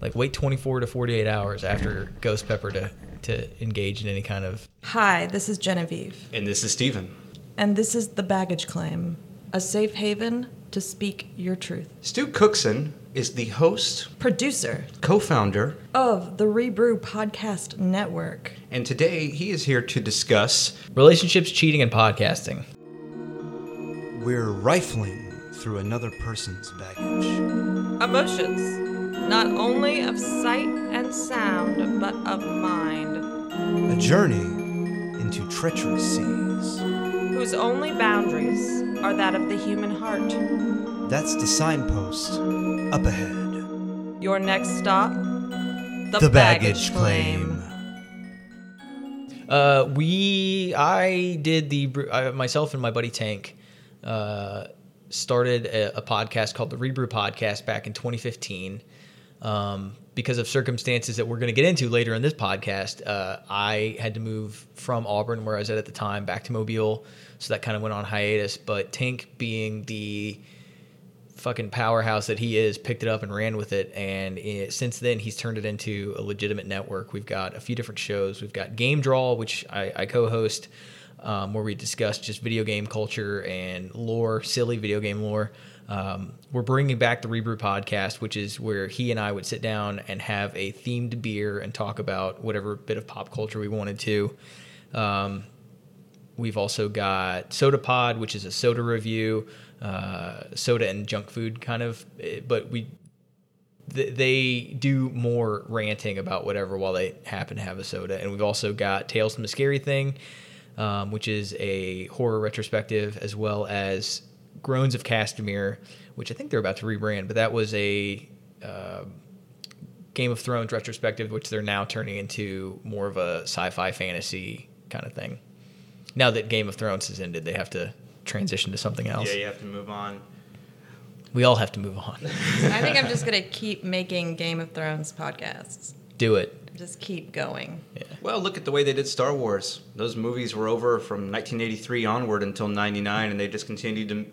like wait 24 to 48 hours after ghost pepper to to engage in any kind of Hi, this is Genevieve, And this is Steven. and this is The Baggage Claim, a safe haven to speak your truth. Stu Cookson is the host, Producer co founder, of the Rebrew Podcast Network. and today he is here to discuss relationships cheating and podcasting We're rifling through another person's baggage. Emotions, not only of sight and sound, but of mind, A journey into treacherous seas. whose only boundaries are that of the human heart. That's the signpost up ahead. Your next stop, The baggage claim. Uh, we, I did the bre- uh, myself and my buddy Tank uh, started a, a podcast called the Rebrew Podcast back in 2015. Um, because of circumstances that we're going to get into later in this podcast, uh, I had to move from Auburn, where I was at at the time, back to Mobile. So that kind of went on hiatus. But Tank, being the fucking powerhouse that he is, picked it up and ran with it. And it, since then, he's turned it into a legitimate network. We've got a few different shows. We've got Game Draw, which I, I co-host, um, where we discuss just video game culture and lore, silly video game lore. Um, we're bringing back the Rebrew podcast, which is where he and I would sit down and have a themed beer and talk about whatever bit of pop culture we wanted to. Um, We've also got Soda Pod, which is a soda review, uh, soda and junk food kind of, eh, but we th- they do more ranting about whatever while they happen to have a soda. And we've also got Tales from the Scary Thing, um, which is a horror retrospective, as well as Groans of Castamere, which I think they're about to rebrand, but that was a uh, Game of Thrones retrospective, which they're now turning into more of a sci-fi fantasy kind of thing. Now that Game of Thrones has ended, they have to transition to something else. Yeah, you have to move on. We all have to move on. I think I'm just going to keep making Game of Thrones podcasts. Do it. Just keep going. Well, look at the way they did Star Wars. Those movies were over from 1983 onward until 99, and they just continued to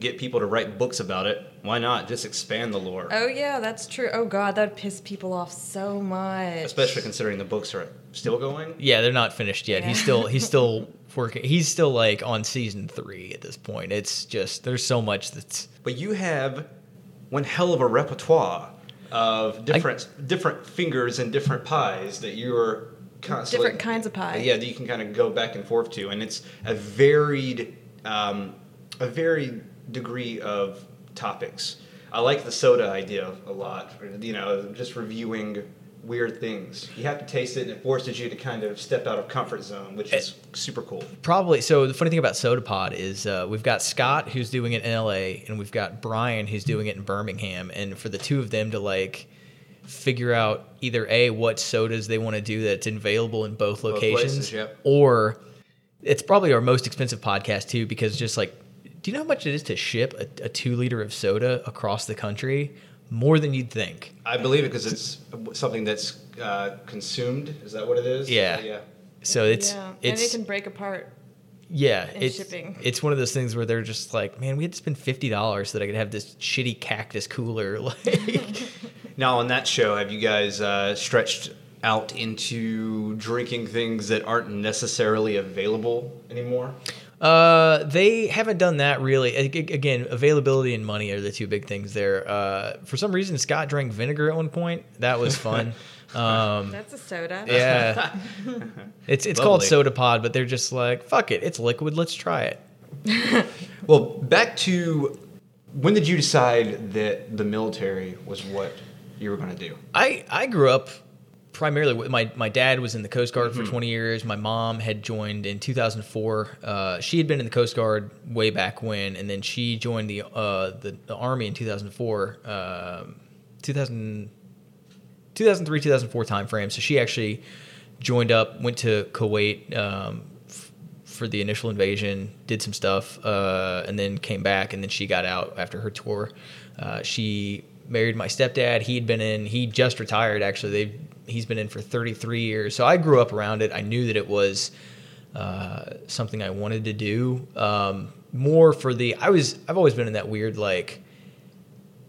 get people to write books about it. Why not? Just expand the lore. Oh, yeah, that's true. Oh, God, that would piss people off so much. Especially considering the books are still going. Yeah, they're not finished yet. He's still he's still working. He's still like on season three at this point. It's just there's so much that's But you have one hell of a repertoire of different different fingers and different pies that you're constantly Different kinds of pie. Yeah, that you can kind of go back and forth to, and it's a varied, um, a varied degree of topics. I like the soda idea a lot. You know, just reviewing weird things. You have to taste it, and it forces you to kind of step out of comfort zone, which is super cool. probably so. The funny thing about SodaPod is uh, we've got Scott who's doing it in LA, and we've got Brian who's doing it in Birmingham, and for the two of them to like figure out either a what sodas they want to do that's available in both Both locations, places, yep. or it's probably our most expensive podcast too because just like do you know how much it is to ship a, a two liter of soda across the country? More than you'd think. I believe it because it's something that's uh, consumed. Is that what it is? Yeah. Yeah. So it's yeah, and it's it can break apart. yeah and it's shipping. it's one of those things where they're just like man we had to spend fifty dollars so that I could have this shitty cactus cooler like Now, on that show, have you guys uh, stretched out into drinking things that aren't necessarily available anymore? Uh they haven't done that really A- a- again availability and money are the two big things there uh for some reason Scott drank vinegar at one point that was fun um That's a soda. yeah it's it's called Lovely. soda pod but they're just like fuck it it's liquid let's try it Well, back to when did you decide that the military was what you were going to do? I, I grew up primarily my, my dad was in the Coast Guard Mm-hmm. for 20 years. My mom had joined in 2004. Uh, she had been in the Coast Guard way back when, and then she joined the uh, the, the Army in 2004, um 2000, 2003, 2004 timeframe. So she actually joined up, went to Kuwait um, f- for the initial invasion, did some stuff, uh, and then came back. And then she got out after her tour. Uh, she married my stepdad. He'd been in. He just retired. Actually, they he's been in for 33 years. So I grew up around it. I knew that it was uh, something I wanted to do. Um, more for the I was I've always been in that weird like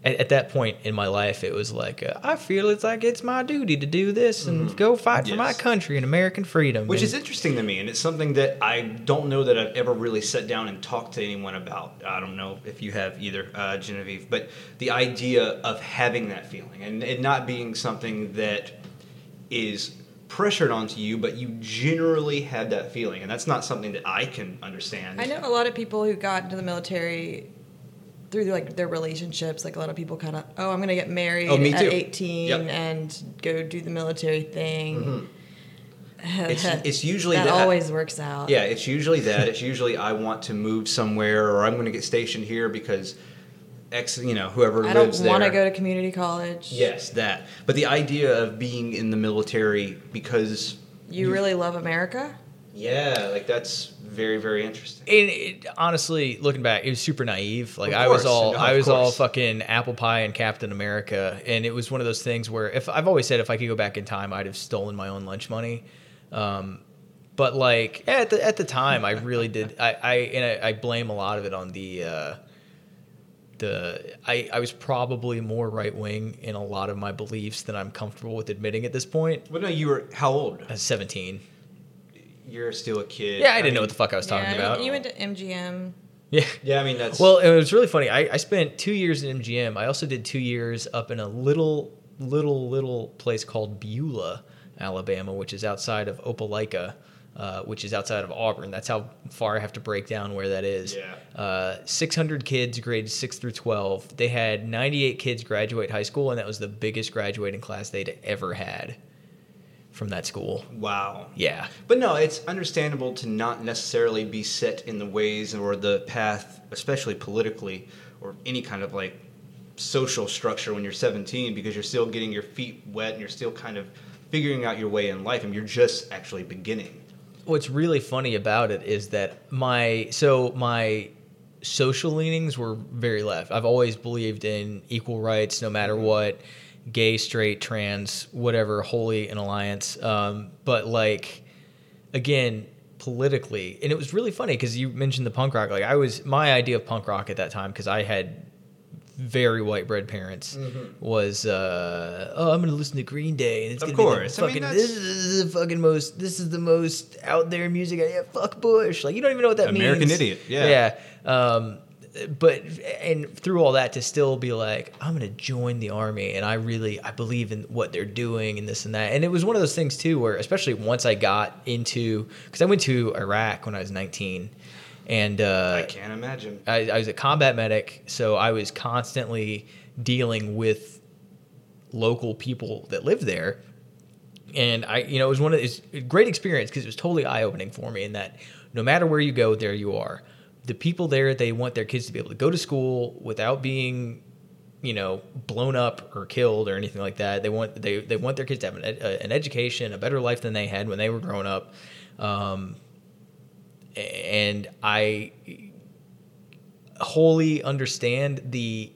at, at that point in my life, it was like uh, I feel it's like it's my duty to do this and go fight for my country and American freedom. Which and- is interesting to me, and it's something that I don't know that I've ever really sat down and talked to anyone about. I don't know if you have either, uh, Genevieve, but the idea of having that feeling and it not being something that is pressured onto you, but you generally have that feeling, and that's not something that I can understand. I know a lot of people who got into the military through like their relationships. Like a lot of people kind of, oh, I'm gonna get married Oh, at too. 18 Yep. and go do the military thing. Mm-hmm. It's, it's usually that that. always works out. Yeah, it's usually that. It's usually I want to move somewhere, or I'm going to get stationed here because X, you know, whoever I don't want to go to community college. Yes, that. But the idea of being in the military because You really love America? yeah, like that's very very interesting. And it, honestly, looking back, it was super naive. Like Of I was all, no, I of was all fucking apple pie and Captain America, and it was one of those things where if I've always said if I could go back in time, I'd have stolen my own lunch money. Um, but like at the at the time, I really did. I I and I, I blame a lot of it on the. Uh, the I, I was probably more right wing in a lot of my beliefs than I'm comfortable with admitting at this point. Well, no, you were how old? At 17. You're still a kid. Yeah, I didn't know what the fuck I was talking yeah, about. You went to MGM. yeah. Yeah, I mean that's Well, it was really funny. I, I spent two years in MGM. I also did two years up in a little, little, little place called Beulah, Alabama, which is outside of Opelika, uh, which is outside of Auburn. That's how far I have to break down where that is. Yeah. Uh, 600 kids, grades 6 through 12. They had 98 kids graduate high school, and that was the biggest graduating class they'd ever had from that school. wow. Yeah. But no, it's understandable to not necessarily be set in the ways or the path, especially politically or any kind of like social structure when you're 17 because you're still getting your feet wet and you're still kind of figuring out your way in life and you're just actually beginning. What's really funny about it is that my so my social leanings were very left. I've always believed in equal rights, no matter what, gay, straight, trans, whatever, holy in alliance. Um, but like, again, politically, and it was really funny because you mentioned the punk rock. Like, I was my idea of punk rock at that time because I had very white bread parents was uh oh I'm gonna listen to Green Day and it's Of gonna course. be I the mean, fucking that's- this is the fucking most this is the most out there music yeah fuck Bush. Like you don't even know what that American means. American idiot, yeah. yeah. Um but and through all that to still be like I'm gonna join the army and I really I believe in what they're doing and this and that. And it was one of those things too where especially once I got into because I went to Iraq when I was 19 and uh I can't imagine. I, I was a combat medic, so I was constantly dealing with local people that lived there. And I, you know, it was one of it's a great experience because it was totally eye opening for me. In that, no matter where you go, there you are. The people there, they want their kids to be able to go to school without being, you know, blown up or killed or anything like that. They want they they want their kids to have an, ed, uh, an education, a better life than they had when they were growing up. Um, and I wholly understand the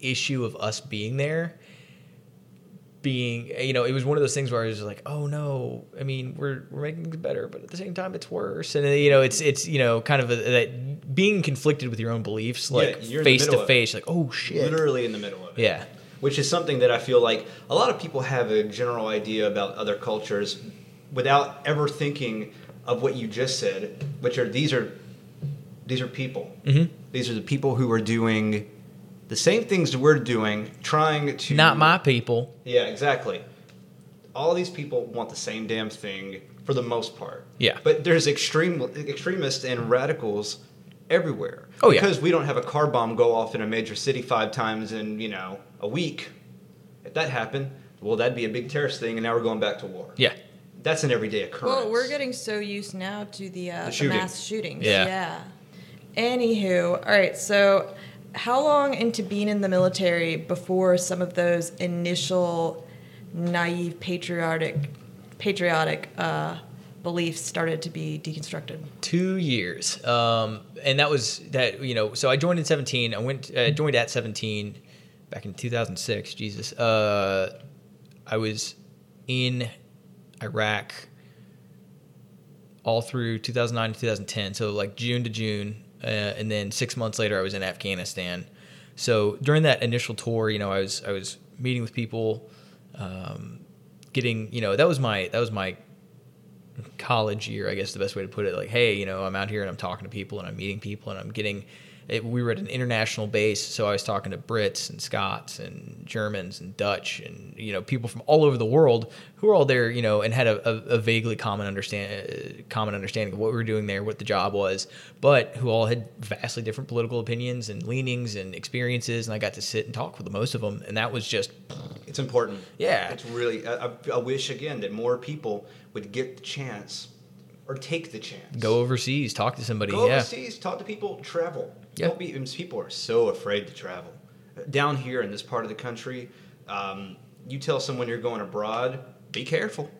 issue of us being there being you know it was one of those things where i was like oh no i mean we're we're making things better but at the same time it's worse. And you know it's it's you know kind of a, that being conflicted with your own beliefs like the face to face like oh shit. Literally in the middle of it. yeah. Which is something that I feel like a lot of people have a general idea about other cultures without ever thinking of what you just said, which are these are these are people. Mhm. These are the people who are doing the same things that we're doing, trying to not my people Yeah, exactly. All these people want the same damn thing for the most part. Yeah. But there's extreme extremists and radicals everywhere. Oh, yeah. Because we don't have a car bomb go off in a major city five times in, you know, a week. If that happened, well that'd be a big terrorist thing and now we're going back to war. yeah That's an everyday occurrence. Well, we're getting so used now to the, uh, The the, mass shootings. Yeah. Yeah. Anywho, all right. So, how long into being in the military before some of those initial naive patriotic patriotic uh, beliefs started to be deconstructed? two years um, and that was that you know so i joined in 17 i went uh, joined at 17 back in 2006 jesus uh, i was in iraq all through 2009 to 2010 so like june to june uh, and then six months later i was in afghanistan So during that initial tour, you know, I was I was meeting with people, um, getting you know that was my that was my college year, I guess the best way to put it. Like, hey, you know, I'm out here and I'm talking to people and I'm meeting people and I'm getting. It, we were at an international base, so I was talking to Brits and Scots and Germans and Dutch and you know people from all over the world who were all there, you know, and had a, a, a vaguely common understand uh, common understanding of what we were doing there, what the job was, but who all had vastly different political opinions and leanings and experiences, and I got to sit and talk with most of them, and that was just It's important. Yeah. It's really. I, I wish again that more people would get the chance, or take the chance. go overseas, talk to somebody, Go yeah. overseas, talk to people, travel. Yeah. Don't be. People are so afraid to travel. Down here in this part of the country, um, you tell someone you're going abroad, be careful.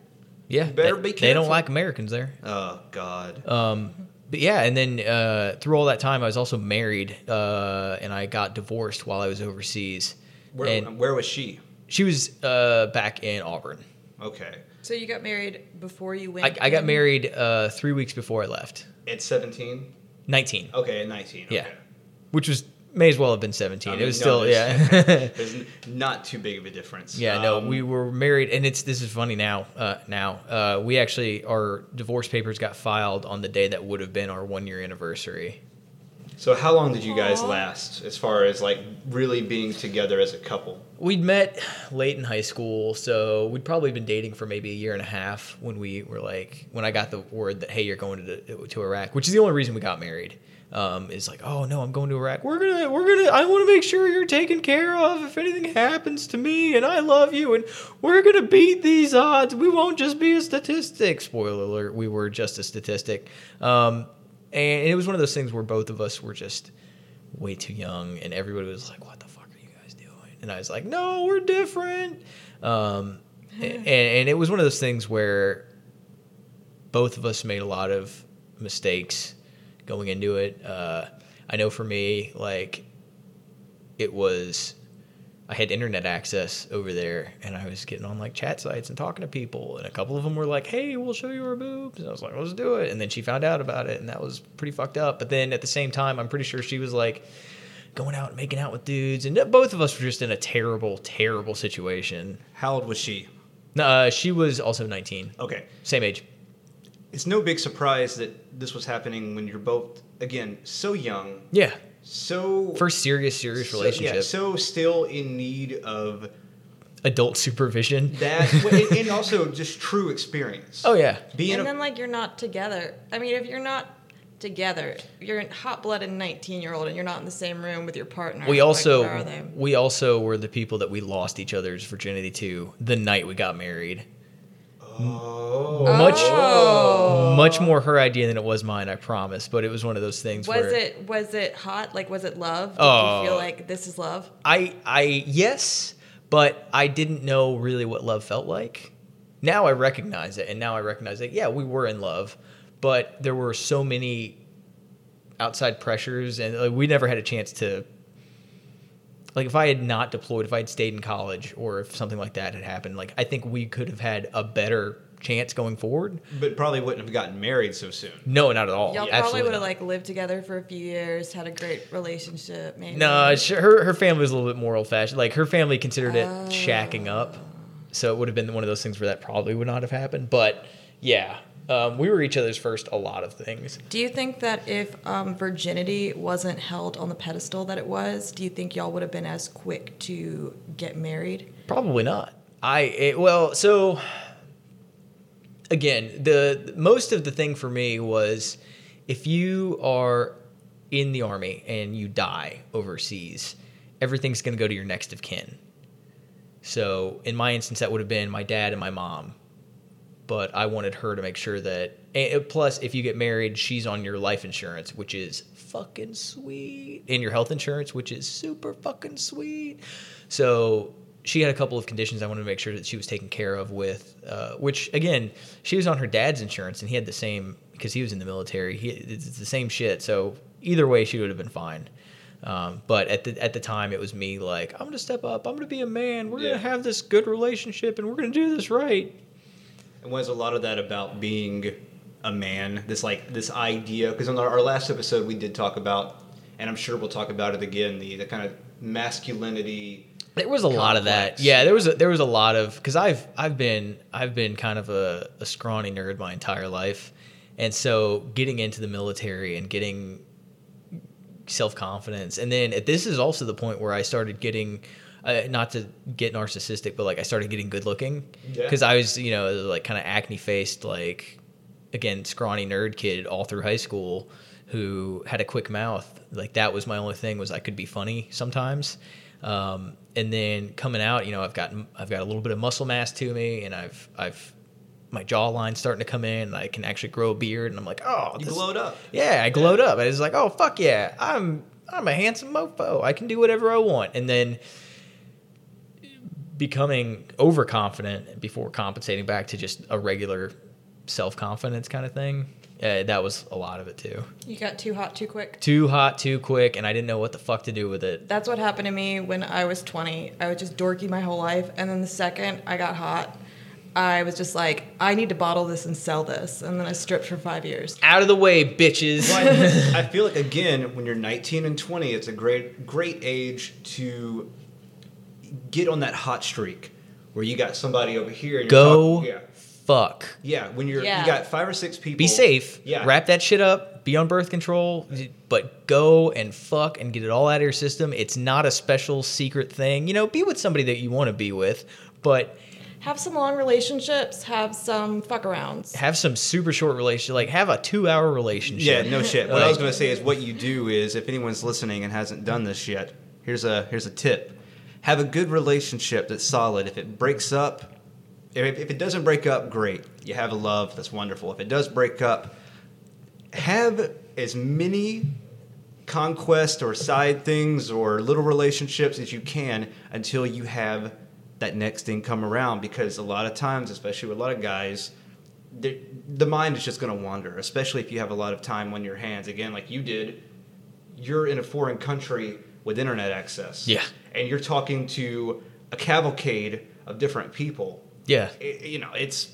Yeah, You better they, be they don't like Americans there. Oh God. Um, but yeah, and then uh, through all that time, I was also married, uh, and I got divorced while I was overseas. where, and where was she? she was uh, back in Auburn. Okay. So you got married before you went. I, I got married uh, three weeks before I left. At 17. Nineteen, Okay, at 19. Okay. Yeah. which was may as well have been seventeen. I it was no, still there's- yeah. There's not too big of a difference. Yeah, no, Um, we were married, and it's this is funny now. Uh, now uh, we actually our divorce papers got filed on the day that would have been our one year anniversary. So how long did you guys Aw. last, as far as like really being together as a couple? We'd met late in high school, so we'd probably been dating for maybe a year and a half when we were like when I got the word that hey you're going to to Iraq, which is the only reason we got married. Um, is like oh no I'm going to Iraq. We're gonna we're gonna I want to make sure you're taken care of if anything happens to me, and I love you, and we're gonna beat these odds. We won't just be a statistic. Spoiler alert: we were just a statistic. Um, and it was one of those things where both of us were just way too young, and everybody was like, "What the fuck are you guys doing?" And I was like, "No, we're different." Um, and, and it was one of those things where both of us made a lot of mistakes going into it. Uh, I know for me, like, it was. I had internet access over there, and I was getting on like chat sites and talking to people, and a couple of them were like, "Hey, we'll show you our boobs," and I was like, "Let's do it." And then she found out about it, and that was pretty fucked up. But then at the same time, I'm pretty sure she was like going out and making out with dudes, and both of us were just in a terrible, terrible situation. How old was she? No, Uh, she was also 19, Okay. same age. It's no big surprise that this was happening when you're both, again, so young, Yeah, so first serious, serious so- relationship, yeah, so still in need of adult supervision. that, and- and also just true experience. Oh yeah, being And a, then like you're not together. I mean, if you're not together, you're a hot-blooded 19-year-old, and you're not in the same room with your partner. we also where are they? we also were the people that we lost each other's virginity to the night we got married. Oh, Much Oh. much more her idea than it was mine, I promise. But it was one of those things Was where it was it hot? Like was it love? Did Oh. you feel oh. like this is love? I I yes, but I didn't know really what love felt like. Now I recognize it, and now I recognize that yeah, we were in love, but there were so many outside pressures, and like, we never had a chance to. Like if I had not deployed, if I had stayed in college, or if something like that had happened, like I think we could have had a better chance going forward. but probably wouldn't have gotten married so soon. No, not at all. Y'all Oh, Yeah, probably would have like lived together for a few years, had a great relationship. Maybe. No, she, her her family was a little bit more old fashioned. Like her family considered it shacking up, oh. so it would have been one of those things where that probably would not have happened. But yeah, um, we were each other's first a lot of things. Do you think that if um, virginity wasn't held on the pedestal that it was, do you think y'all would have been as quick to get married? Probably not. I it, well, so again, the most of the thing for me was if you are in the army and you die overseas, everything's going to go to your next of kin. So in my instance, that would have been my dad and my mom. But I wanted her to make sure that. Plus, if you get married, she's on your life insurance, which is fucking sweet, and your health insurance, which is super fucking sweet. So she had a couple of conditions I wanted to make sure that she was taken care of with. Uh, which again, she was on her dad's insurance, and he had the same because he was in the military. He it's the same shit. So either way, she would have been fine. Um, but at the at the time, it was me like I'm gonna step up. I'm gonna be a man. We're Yeah. gonna have this good relationship, and we're gonna do this right. And was a lot of that about being a man? This like this idea because on our, our last episode we did talk about and I'm sure we'll talk about it again. The the kind of masculinity. There was a lot of that. Yeah, there was a, there was a lot of because I've I've been I've been kind of a, a scrawny nerd my entire life, and so getting into the military and getting self confidence, and then this is also the point where I started getting. Uh, not to get narcissistic, but like I started getting good looking Yeah. because I was, you know, like kind of acne faced, like again, scrawny nerd kid all through high school who had a quick mouth. Like that was my only thing was I could be funny sometimes. Um, and then coming out, you know, I've got I've got a little bit of muscle mass to me, and I've I've my jawline's starting to come in. And I can actually grow a beard, and I'm like, oh, You this- glowed up. Yeah, I glowed up. I was like, oh fuck yeah, I'm I'm a handsome mofo. I can do whatever I want. And then becoming overconfident before compensating back to just a regular self confidence kind of thing. Uh, that was a lot of it too. You got too hot too quick. Too hot, too quick, and I didn't know what the fuck to do with it. That's what happened to me when I was 20. I was just dorky my whole life, and then the second I got hot, I was just like, I need to bottle this and sell this, and then I stripped for five years. Out of the way, bitches. Well, I I feel like again, when you're 19 and 20, it's a great great age to get on that hot streak where you got somebody over here. And you're Go talking- yeah, fuck. yeah. When you're Yeah. you got five or six people. Be safe. Yeah. Wrap that shit up. Be on birth control. But go and fuck and get it all out of your system. It's not a special secret thing. You know, be with somebody that you want to be with, but Have some long relationships, have some fuck arounds. have some super short relationship. Like have a two hour relationship. Yeah, no shit. What I was gonna say is what you do is if anyone's listening and hasn't done this yet, here's a here's a tip. Have a good relationship that's solid. If it breaks up, if, if it doesn't break up, great. You have a love, that's wonderful. If it does break up, have as many conquest or side things or little relationships as you can until you have that next thing come around because a lot of times especially with a lot of guys the, the mind is just going to wander especially if you have a lot of time on your hands again like you did you're in a foreign country with internet access Yeah. and you're talking to a cavalcade of different people Yeah. it- you know, it's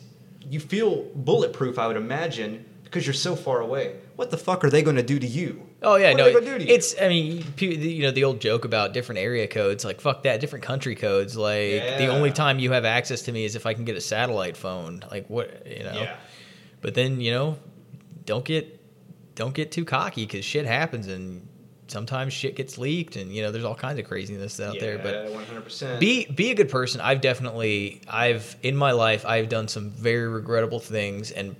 you feel bulletproof. I would imagine because you're so far away. What the fuck are they going to do to you? Oh yeah, What no, are they gonna do you? it's. I mean, you know, the old joke about different area codes. Like, fuck that, different country codes. Like, the only time you have access to me is if I can get a satellite phone. Like, what, you know? yeah. But then, you know, don't get, don't get too cocky because shit happens and sometimes shit gets leaked and you know, there's all kinds of craziness out there. But 100%. be be a good person. I've definitely I've in my life I've done some very regrettable things and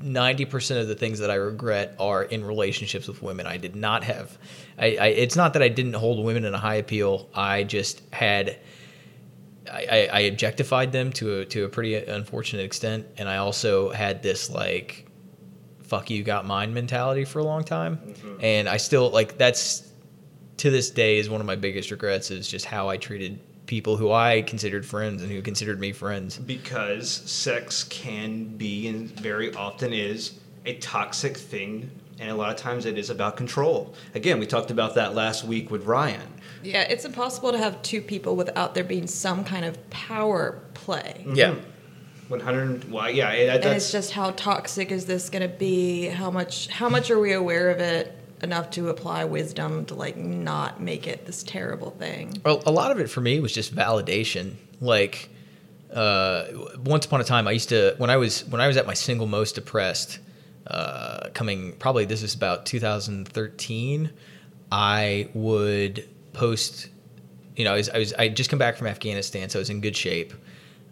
90% of the things that I regret are in relationships with women. I did not have I, I it's not that I didn't hold women in a high appeal. I just had I, I, I objectified them to a to a pretty unfortunate extent and I also had this like fuck you got mine mentality for a long time. Mm-hmm. And I still like that's to this day is one of my biggest regrets is just how I treated people who I considered friends and who considered me friends. because sex can be and very often is a toxic thing and a lot of times it is about control. Again, we talked about that last week with Ryan. Yeah, it's impossible to have two people without there being some kind of power play. Yeah. Mm-hmm. 100 well, yeah, that, And it's just how toxic is this going to be? How much how much are we aware of it enough to apply wisdom to like not make it this terrible thing? Well, a lot of it for me was just validation. Like, uh, once upon a time, I used to when I was when I was at my single most depressed, uh, coming probably this is about 2013. I would post, you know, I was, I was I just come back from Afghanistan, so I was in good shape,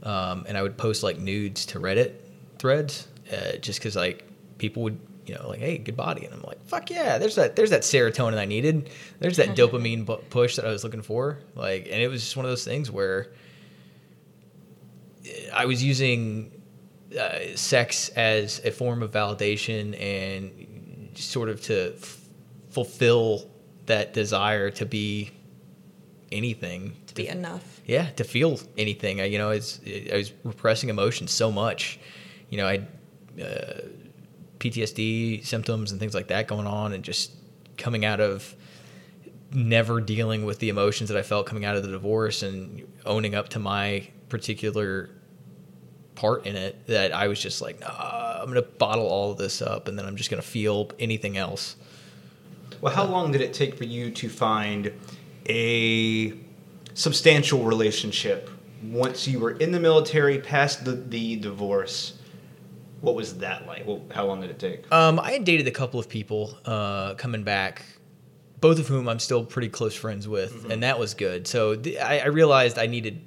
um, and I would post like nudes to Reddit threads, uh, just because like people would. You know, like, hey, good body, and I'm like, fuck yeah. There's that, there's that serotonin I needed. There's that dopamine bu- push that I was looking for. Like, and it was just one of those things where I was using uh, sex as a form of validation and sort of to f- fulfill that desire to be anything To be enough. yeah to feel anything. I, you know it's i was repressing emotions so much. You know i uh, ptsd symptoms and things like that going on and just coming out of never dealing with the emotions that i felt coming out of the divorce and owning up to my particular part in it that i was just like nah, i'm gonna bottle all of this up and then i'm just gonna feel anything else. Well, how long did it take for you to find a substantial relationship once you were in the military, past the, the divorce? What was that like? Well, how long did it take? Um, I had dated a couple of people uh, coming back, both of whom I'm still pretty close friends with, and that was good. So th- I, I realized I needed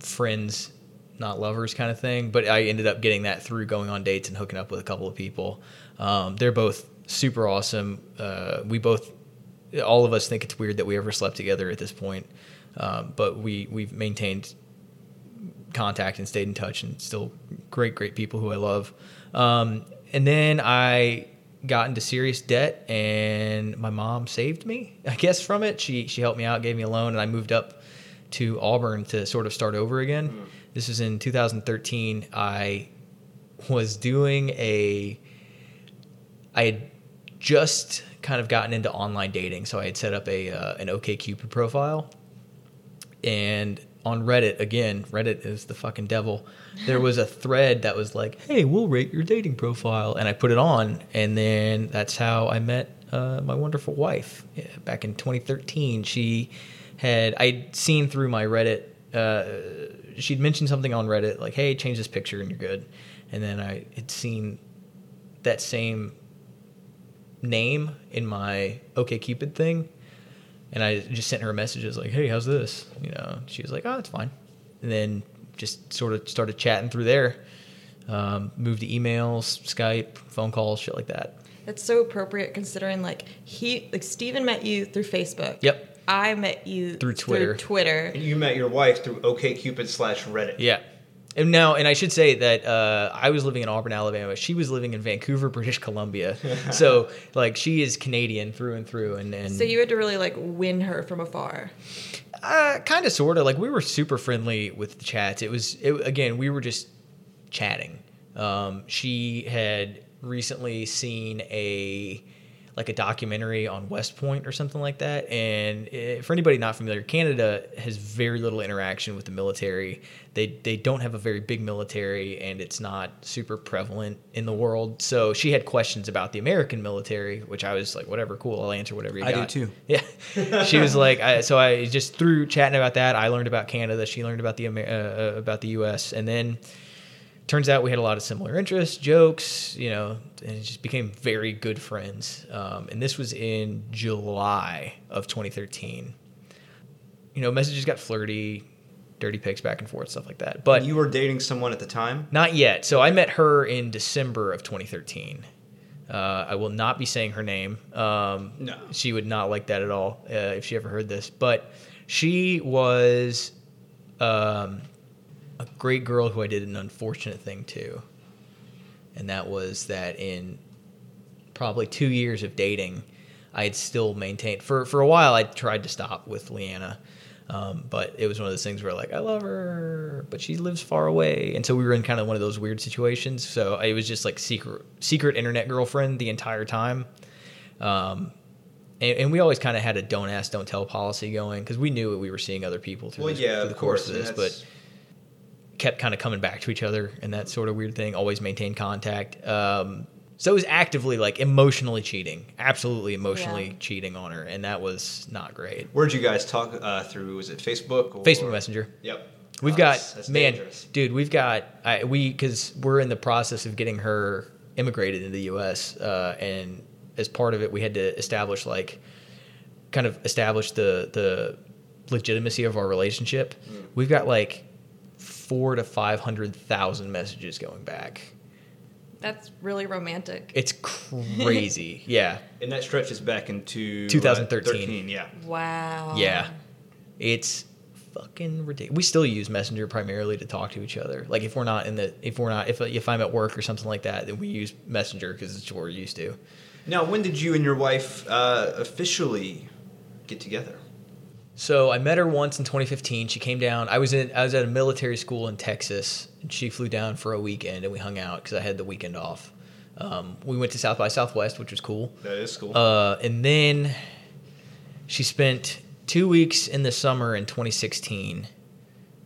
friends, not lovers, kind of thing. But I ended up getting that through going on dates and hooking up with a couple of people. Um, they're both super awesome. Uh, we both, all of us, think it's weird that we ever slept together at this point, um, but we we've maintained contact and stayed in touch and still great great people who i love. Um, and then i got into serious debt and my mom saved me i guess from it. She she helped me out gave me a loan and i moved up to auburn to sort of start over again. This was in 2013 i was doing a i had just kind of gotten into online dating so i had set up a uh, an okcupid profile and on Reddit again, Reddit is the fucking devil. There was a thread that was like, "Hey, we'll rate your dating profile," and I put it on, and then that's how I met uh, my wonderful wife yeah, back in 2013. She had I'd seen through my Reddit. Uh, she'd mentioned something on Reddit like, "Hey, change this picture and you're good," and then I had seen that same name in my OkCupid thing, and I just sent her a message. I was like, "Hey, how's this?" You know, she was like, "Oh, it's fine." And then just sort of started chatting through there. Um, moved to emails, Skype, phone calls, shit like that. That's so appropriate considering like he like Steven met you through Facebook. Yep. I met you Through Twitter. Through Twitter. And you met your wife through OKCupid slash Reddit. Yeah. And now, and I should say that uh, I was living in Auburn, Alabama. She was living in Vancouver, British Columbia. so, like, she is Canadian through and through. And, and So you had to really like win her from afar. Uh, kind of, sort of. Like we were super friendly with the chats. It was it, again, we were just chatting. Um, she had recently seen a like a documentary on West Point or something like that. And eh, for anybody not familiar, Canada has very little interaction with the military. They they don't have a very big military, and it's not super prevalent in the world. So she had questions about the American military, which I was like, whatever, cool, I'll answer whatever you I do too. Yeah, she was like, I, so I just through chatting about that, I learned about Canada. She learned about the uh, uh, about the U.S. And then turns out we had a lot of similar interests, jokes, you know, and just became very good friends. Um, and this was in July of 2013. You know, messages got flirty, dirty pics back and forth, stuff like that. But you were dating someone at the time. not yet. So I met her in December of 2013. Uh, I will not be saying her name. Um, No. She would not like that at all uh, if she ever heard this. But she was um, a great girl who I did an unfortunate thing to. And that was that in probably two years of dating, I had still maintained for for a while. I tried to stop with Leanna, um, but it was one of those things where like I love her, but she lives far away, and so we were in kind of one of those weird situations. So it was just like secret secret internet girlfriend the entire time. Um, and, and we always kind of had a don't ask, don't tell policy going because we knew we were seeing other people through, Well, this, yeah, through the course course. of this, but kept kind of coming back to each other and that sort of weird thing. Always maintain contact. Um, so it was actively like emotionally cheating, absolutely emotionally Yeah. cheating on her, and that was not great. Where'd you guys talk uh, through? Was it Facebook? Or? Facebook Messenger. Yep. We've Oh, got that's- that's man, dangerous. dude. We've got I, we because we're in the process of getting her immigrated into the U.S. Uh, and as part of it, we had to establish like kind of establish the the legitimacy of our relationship. Hmm. We've got like four to five hundred thousand messages going back. That's really romantic. It's crazy. yeah, And that stretches back into uh, 2013. 13, yeah. wow. yeah. It's fucking ridiculous. We still use Messenger primarily to talk to each other. Like if we're not in the if we're not if if I'm at work or something like that, then we use Messenger because it's what we're used to. Now, when did you and your wife uh, officially get together? So I met her once in 2015. She came down. I was in I was at a military school in Texas, and she flew down for a weekend, and we hung out because I had the weekend off. Um, we went to South by Southwest, which was cool. That is cool. Uh, and then she spent two weeks in the summer in 2016.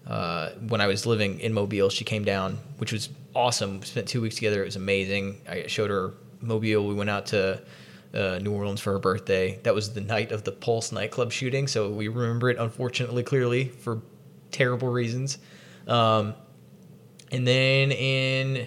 Uh, when I was living in Mobile, she came down, which was awesome. We spent two weeks together. It was amazing. I showed her Mobile. We went out to uh, New Orleans for her birthday. That was the night of the Pulse nightclub shooting, so we remember it unfortunately clearly for terrible reasons. Um, and then in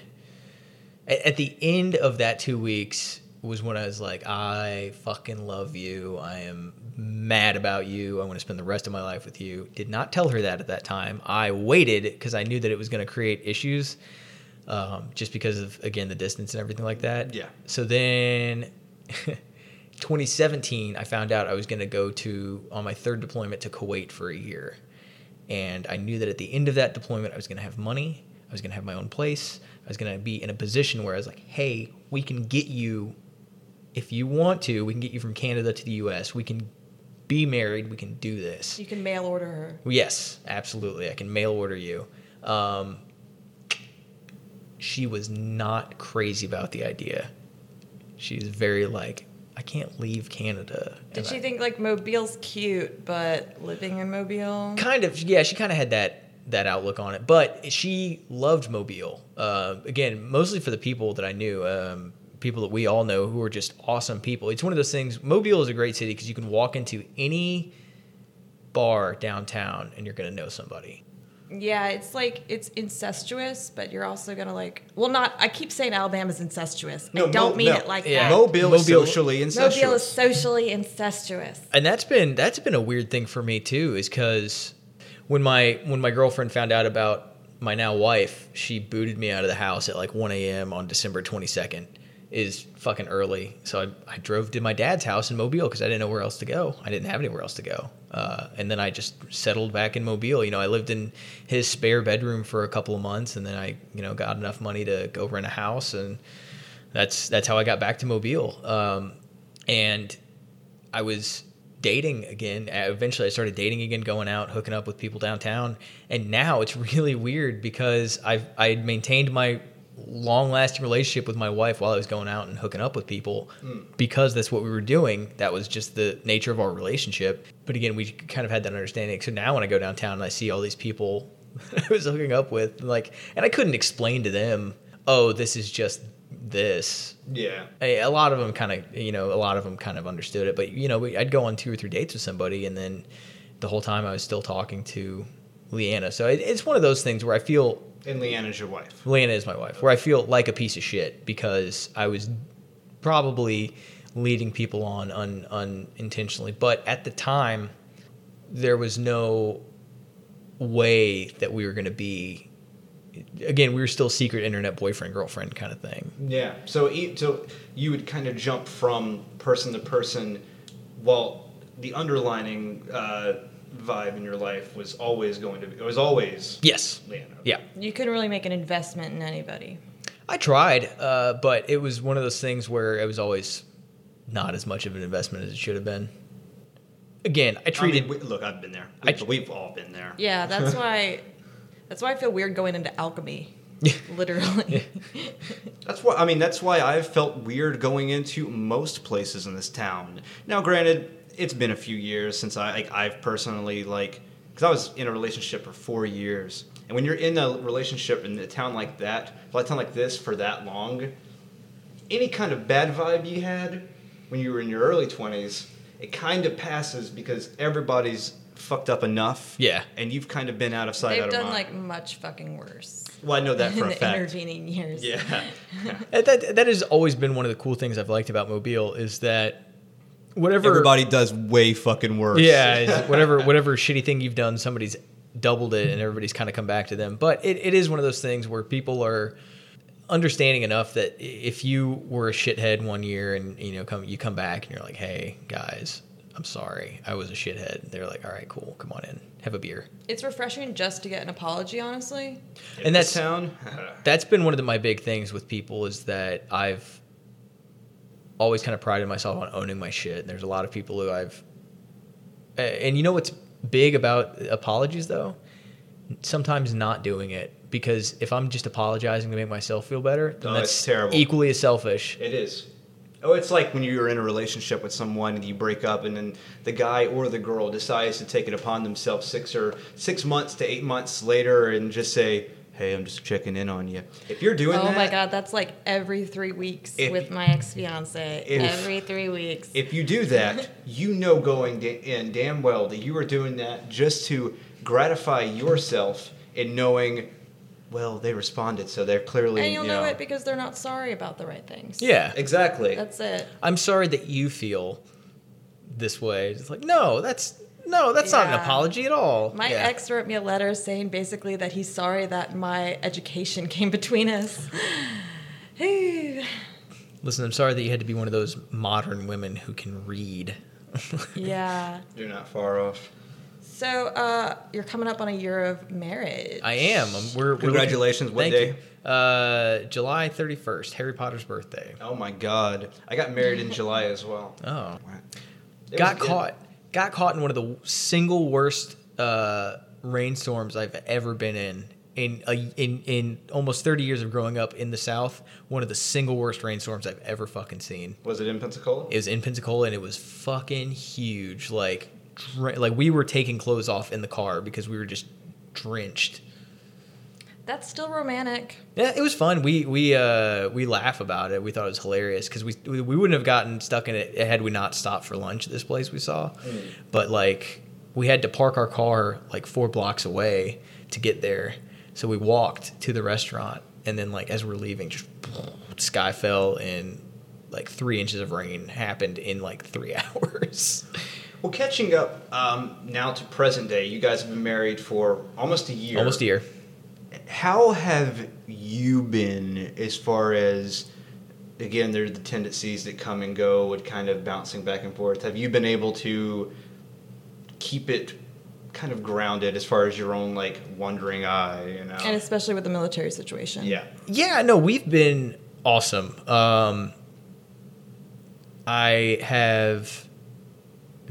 at, at the end of that two weeks was when I was like, I fucking love you. I am mad about you. I want to spend the rest of my life with you. Did not tell her that at that time. I waited because I knew that it was going to create issues, um, just because of again the distance and everything like that. Yeah. So then. 2017, I found out I was going to go to on my third deployment to Kuwait for a year, and I knew that at the end of that deployment, I was going to have money, I was going to have my own place, I was going to be in a position where I was like, hey, we can get you, if you want to, we can get you from Canada to the U.S. We can be married. We can do this. You can mail order her. Yes, absolutely. I can mail order you. Um, she was not crazy about the idea. She's very like, I can't leave Canada. Did she I- think like Mobile's cute, but living in Mobile? kind of yeah she kind of had that that outlook on it but she loved mobile uh, again mostly for the people that i knew um, people that we all know who are just awesome people it's one of those things mobile is a great city because you can walk into any bar downtown and you're going to know somebody Yeah, it's like it's incestuous, but you're also gonna like. Well, not. I keep saying Alabama's incestuous. I don't Mo- mean no. it like Yeah. that. Mobile, is Mobile- socially Mobile is incestuous. socially incestuous. and that's been that's been a weird thing for me too is because when my when my girlfriend found out about my now wife she booted me out of the house at like 1 a.m on december 22nd is fucking early so i, I drove to my dad's house in mobile because i didn't know where else to go i didn't have anywhere else to go uh, and then i just settled back in mobile you know i lived in his spare bedroom for a couple of months and then i you know got enough money to go rent a house and that's that's how i got back to mobile um, and I was dating again. Uh, Eventually, I started dating again, going out, hooking up with people downtown. And now it's really weird because I've I maintained my long lasting relationship with my wife while I was going out and hooking up with people hmm. because that's what we were doing. That was just the nature of our relationship. But again, we kind of had that understanding. So now when I go downtown and I see all these people I was hooking up with, like, and I couldn't explain to them, oh, this is just this yeah. a, a lot of them kind of you know a lot of them kind of understood it but you know we, i'd go on two or three dates with somebody and then the whole time i was still talking to leanna so it, it's one of those things where i feel And Leanna's your wife. leanna is my wife where i feel like a piece of shit because i was probably leading people on un, unintentionally but at the time there was no way that we were going to be again we were still secret internet boyfriend girlfriend kind of thing Yeah. So, so you would kind of jump from person to person, while the underlining uh, vibe in your life was always going to be. It was always yes Leanna. yeah You couldn't really make an investment in anybody. I tried, uh, but it was one of those things where it was always not as much of an investment as it should have been. Again, I I treated. mean, we, look, I've been there. I- We've, we've all been there. Yeah, that's why. That's why I feel weird going into alchemy. Literally. That's why I mean that's why I've felt weird going into most places in this town. Now, granted, it's been a few years since I like I've personally like because I was in a relationship for four years, and when you're in a relationship in a town like that, like a town like this for that long, any kind of bad vibe you had when you were in your early twenties, it kind of passes because everybody's fucked up enough. Yeah. and you've kind of been out of sight, They've out of done mind. like much fucking worse. well, I know that for in a the fact. intervening years. Yeah. that, that that has always been one of the cool things I've liked about Mobile is that whatever Everybody does way fucking worse. yeah, whatever whatever shitty thing you've done, somebody's doubled it, and everybody's kind of come back to them. But it, it is one of those things where people are understanding enough that if you were a shithead one year and you know come you come back and you're like, hey guys, I'm sorry, I was a shithead. They're like, all right, cool, come on in, have a beer. It's refreshing just to get an apology, honestly. In And that's- town. that's been one of the, my big things with people is that I've always kind of prided myself on owning my shit. And There's a lot of people who I've, and you know what's big about apologies though? Sometimes not doing it because if I'm just apologizing to make myself feel better, then Oh, that's terrible. equally as selfish. It is. Oh, it's like when you're in a relationship with someone and you break up, and then the guy or the girl decides to take it upon themselves six or six months to eight months later and just say, hey, I'm just checking in on you. If you're doing oh that, my god, that's like every three weeks If- with my ex fiance. if- Every three weeks. If you do that, you know going da- in damn well that you are doing that just to gratify yourself in knowing, well, they responded, so they're clearly, and you'll you know it because they're not sorry about the right things. Yeah. exactly. That's it. I'm sorry that you feel this way. It's like, no, that's no, that's not an apology at all. My Yeah. ex wrote me a letter saying basically that he's sorry that my education came between us. Hey. Listen, I'm sorry that you had to be one of those modern women who can read. yeah. You're not far off. So uh, you're coming up on a year of marriage. I am. We're, we're Congratulations. looking- What thank day? you. Uh, July 31st, Harry Potter's birthday. Oh my God, I got married in July as well. Oh. It got was- it- caught. Got caught in one of the single worst uh, rainstorms I've ever been in. In, a, in in almost 30 years of growing up in the South, one of the single worst rainstorms I've ever fucking seen. Was it in Pensacola? It was in Pensacola and it was fucking huge. Like, dre- like we were taking clothes off in the car because we were just drenched. That's still romantic. Yeah, it was fun. We we uh we laugh about it. We thought it was hilarious because we we we wouldn't have gotten stuck in it had we not stopped for lunch at this place we saw. But like we had to park our car like four blocks away to get there, so we walked to the restaurant and then like as we're leaving, just sky fell and like three inches of rain happened in like three hours. Well, catching up um, now to present day, you guys have been married for almost a year. Almost a year. How have you been as far as again? There's the tendencies that come and go, with kind of bouncing back and forth. Have you been able to keep it kind of grounded as far as your own like wandering eye? You know. And especially with the military situation. yeah. Yeah, no, we've been awesome. Um, I have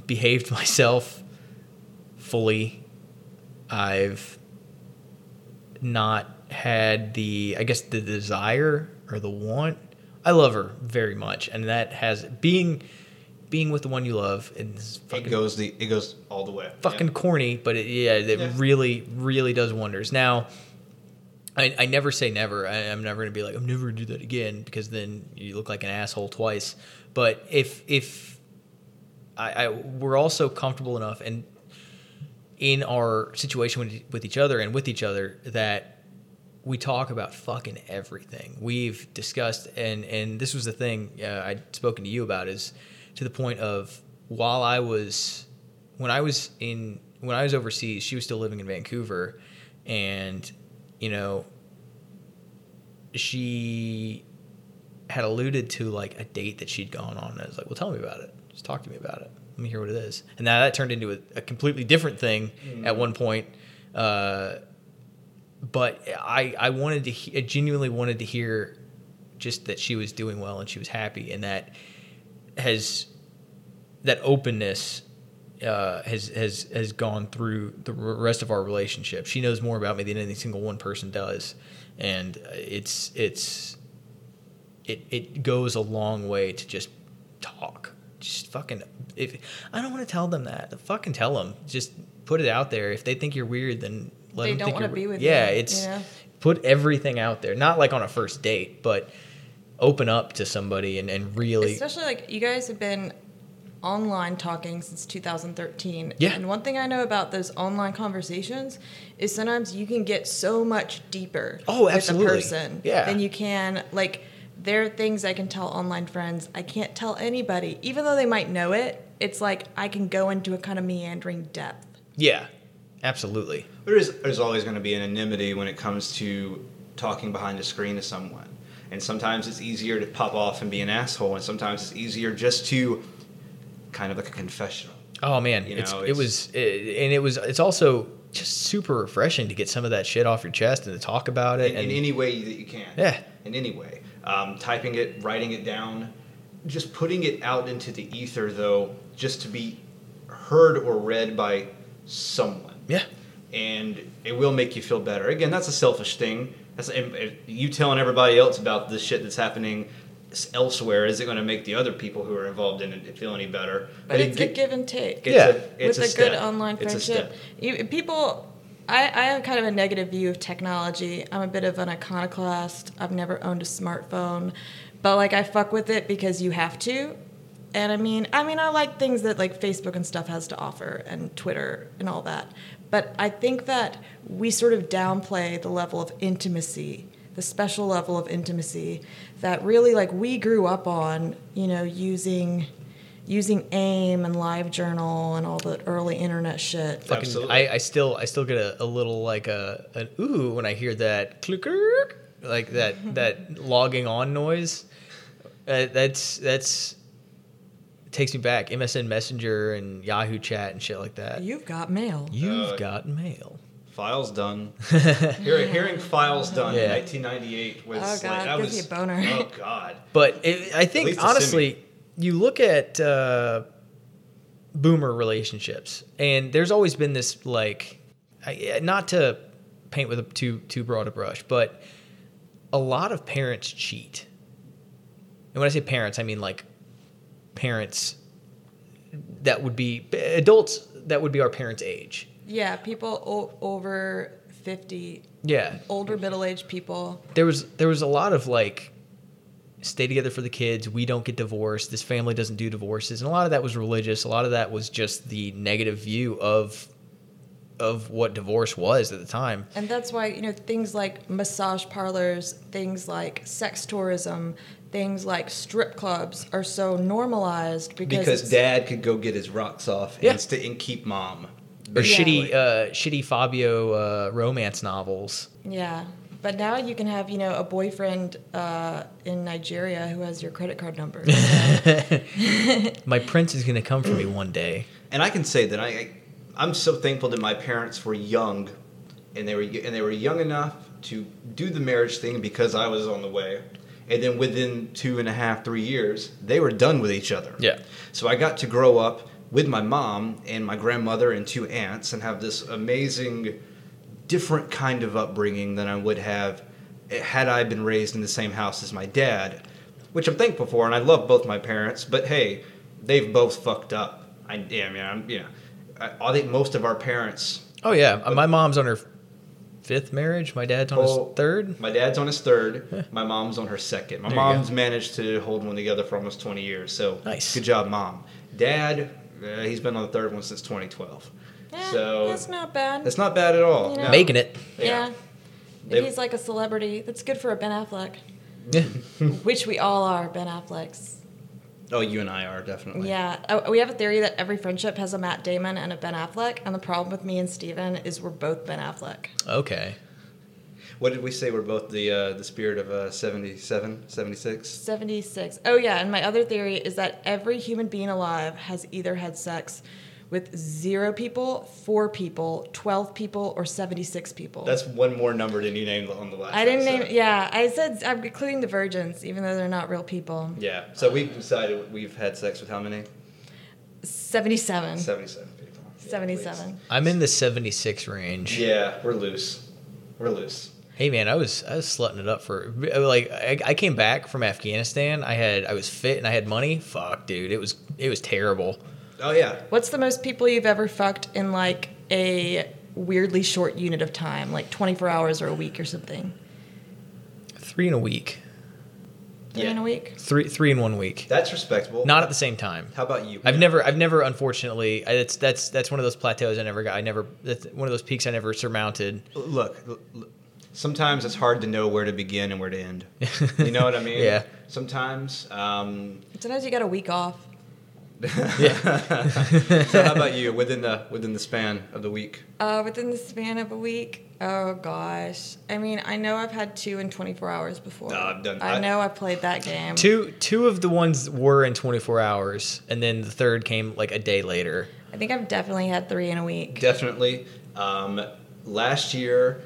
behaved myself fully. I've not had the, I guess, the desire or the want. I love her very much, and that has being being with the one you love. And It goes the it goes all the way. fucking Yeah. corny, but it, yeah, it Yeah. really, really does wonders. Now, I, I never say never. I, I'm never gonna be like I'm never gonna do that again because then you look like an asshole twice. But if if I, I we're also comfortable enough and in our situation with, each other and with each other that we talk about fucking everything. We've discussed, and and this was the thing uh, I'd spoken to you about is to the point of while I was when I was in when I was overseas, she was still living in Vancouver, and you know she had alluded to like a date that she'd gone on. And I was like, well, tell me about it. Just talk to me about it. Let me hear what it is. And now that turned into a, a completely different thing at one point. Uh, but I, I wanted to, he- I genuinely wanted to hear just that she was doing well and she was happy. And that has, that openness uh, has has has gone through the rest of our relationship. She knows more about me than any single one person does, and it's it's it it goes a long way to just talk. Just fucking if I don't want to tell them that, fucking tell them. Just put it out there. If they think you're weird, then let They them don't think wanna you're be with yeah, you, it's you know? put everything out there. Not like on a first date, but open up to somebody and, and really Especially like you guys have been online talking since 2013. Yeah. And one thing I know about those online conversations is sometimes you can get so much deeper Oh, with absolutely. a person Yeah. than you can like there are things I can tell online friends I can't tell anybody even though they might know it. It's like I can go into a kind of meandering depth. yeah, absolutely. There is there's always going to be anonymity when it comes to talking behind a screen to someone. And sometimes it's easier to pop off and be an asshole, and sometimes it's easier just to kind of like a confessional. Oh man, You it's, know, it was, it, and it was. It's also just super refreshing to get some of that shit off your chest and to talk about it. in, and in any way that you can. Yeah. In any way. Um, typing it, writing it down, just putting it out into the ether, though, just to be heard or read by someone. yeah, And it will make you feel better. Again, that's a selfish thing. That's you telling everybody else about the shit that's happening elsewhere. Is it going to make the other people who are involved in it feel any better? But it it's get- a give and take. it's Yeah. a, it's with a a, good step. online It's a friendship. step. You, people, I, I have kind of a negative view of technology. I'm a bit of an iconoclast. I've never owned a smartphone, but like I fuck with it because you have to. And I mean, I mean, I like things that like Facebook and stuff has to offer, and Twitter and all that. But I think that we sort of downplay the level of intimacy, the special level of intimacy that really like we grew up on. You know, using using AIM and LiveJournal and all the early internet shit. Fucking, Absolutely. I, I still I still get a, a little like a an ooh when I hear that clicker like that that logging on noise. Uh, that's that's takes me back. MSN Messenger and Yahoo Chat and shit like that. You've got mail. You've Uh, got mail. Files done. hearing, hearing files done Yeah. in 1998 was Oh, like God, I gives was you a boner. oh god. But it, I think least a honestly, you look at uh, boomer relationships, and there's always been this like, not to paint with a too too broad a brush, but a lot of parents cheat. And when I say parents, I mean like parents that would be adults that would be our parents' age. Yeah, people o- over 50, Yeah, older middle aged people. there was there was a lot of like stay together for the kids we don't get divorced this family doesn't do divorces and a lot of that was religious a lot of that was just the negative view of of what divorce was at the time And that's why, you know, things like massage parlors, things like sex tourism, things like strip clubs are so normalized because, Because dad could go get his rocks off Yeah. and, st- and keep mom. or Yeah. shitty uh shitty fabio uh romance novels Yeah. But now you can have, you know, a boyfriend uh, in Nigeria who has your credit card number. So, my prince is gonna come for me one day And I can say that I, I I'm so thankful that my parents were young, and they were and they were young enough to do the marriage thing because I was on the way, and then within two and a half three years they were done with each other. Yeah. So I got to grow up with my mom and my grandmother and two aunts and have this amazing, different kind of upbringing than I would have had I been raised in the same house as my dad, which I'm thankful for, and I love both my parents. But hey, they've both fucked up. I damn yeah, I'm, yeah. I, I think most of our parents. oh yeah my mom's on her fifth marriage my dad's on Oh, his third My dad's on his third. My mom's on her second. My There mom's managed to hold one together for almost 20 years. So Nice. good job, mom. Dad, uh, he's been on the third one since 2012. Eh, so that's not bad. That's not bad at all. You know. No. making it yeah. yeah. If They- he's like a celebrity, that's good for a Ben Affleck, yeah which we all are, Ben Afflecks. Oh, you and I are definitely. Yeah, uh, we have a theory that every friendship has a Matt Damon and a Ben Affleck, and the problem with me and Steven is we're both Ben Affleck. okay What did we say? We're both the uh, the spirit of uh, 77, 76? 76. Oh, yeah, and my other theory is that every human being alive has either had sex with zero people, four people, 12 people, or 76 people. That's one more number than you named on the last. I didn't episode. name, yeah, I said I'm including the virgins, even though they're not real people. Yeah. So we've decided we've had sex with how many? 77. 77 people. Yeah, 77. i'm in the 76 range. Yeah, we're loose. We're loose. Hey man, I was I was slutting it up for like I, I came back from Afghanistan. I had I was fit and I had money. Fuck, dude, it was it was terrible. Oh yeah. What's the most people you've ever fucked in like a weirdly short unit of time, like 24 hours or a week or something? Three in a week, Three Yeah. in a week? three three in one week, That's respectable. not at the same time. How about you? I've never I've never unfortunately I- that's that's that's one of those plateaus I never got. I never that's one of those peaks I never surmounted. Look, l- l- sometimes it's hard to know where to begin and where to end. You know what I mean? Yeah. Sometimes. Um, Sometimes you got a week off. so how about you? Within the within the span of the week. Uh, within the span of a week? Oh gosh. I mean, I know I've had two in 24 hours before. No, I've done- I I- know I've played that game. Two two of the ones were in 24 hours, and then the third came like a day later. I think I've definitely had three in a week. Definitely. Um, last year,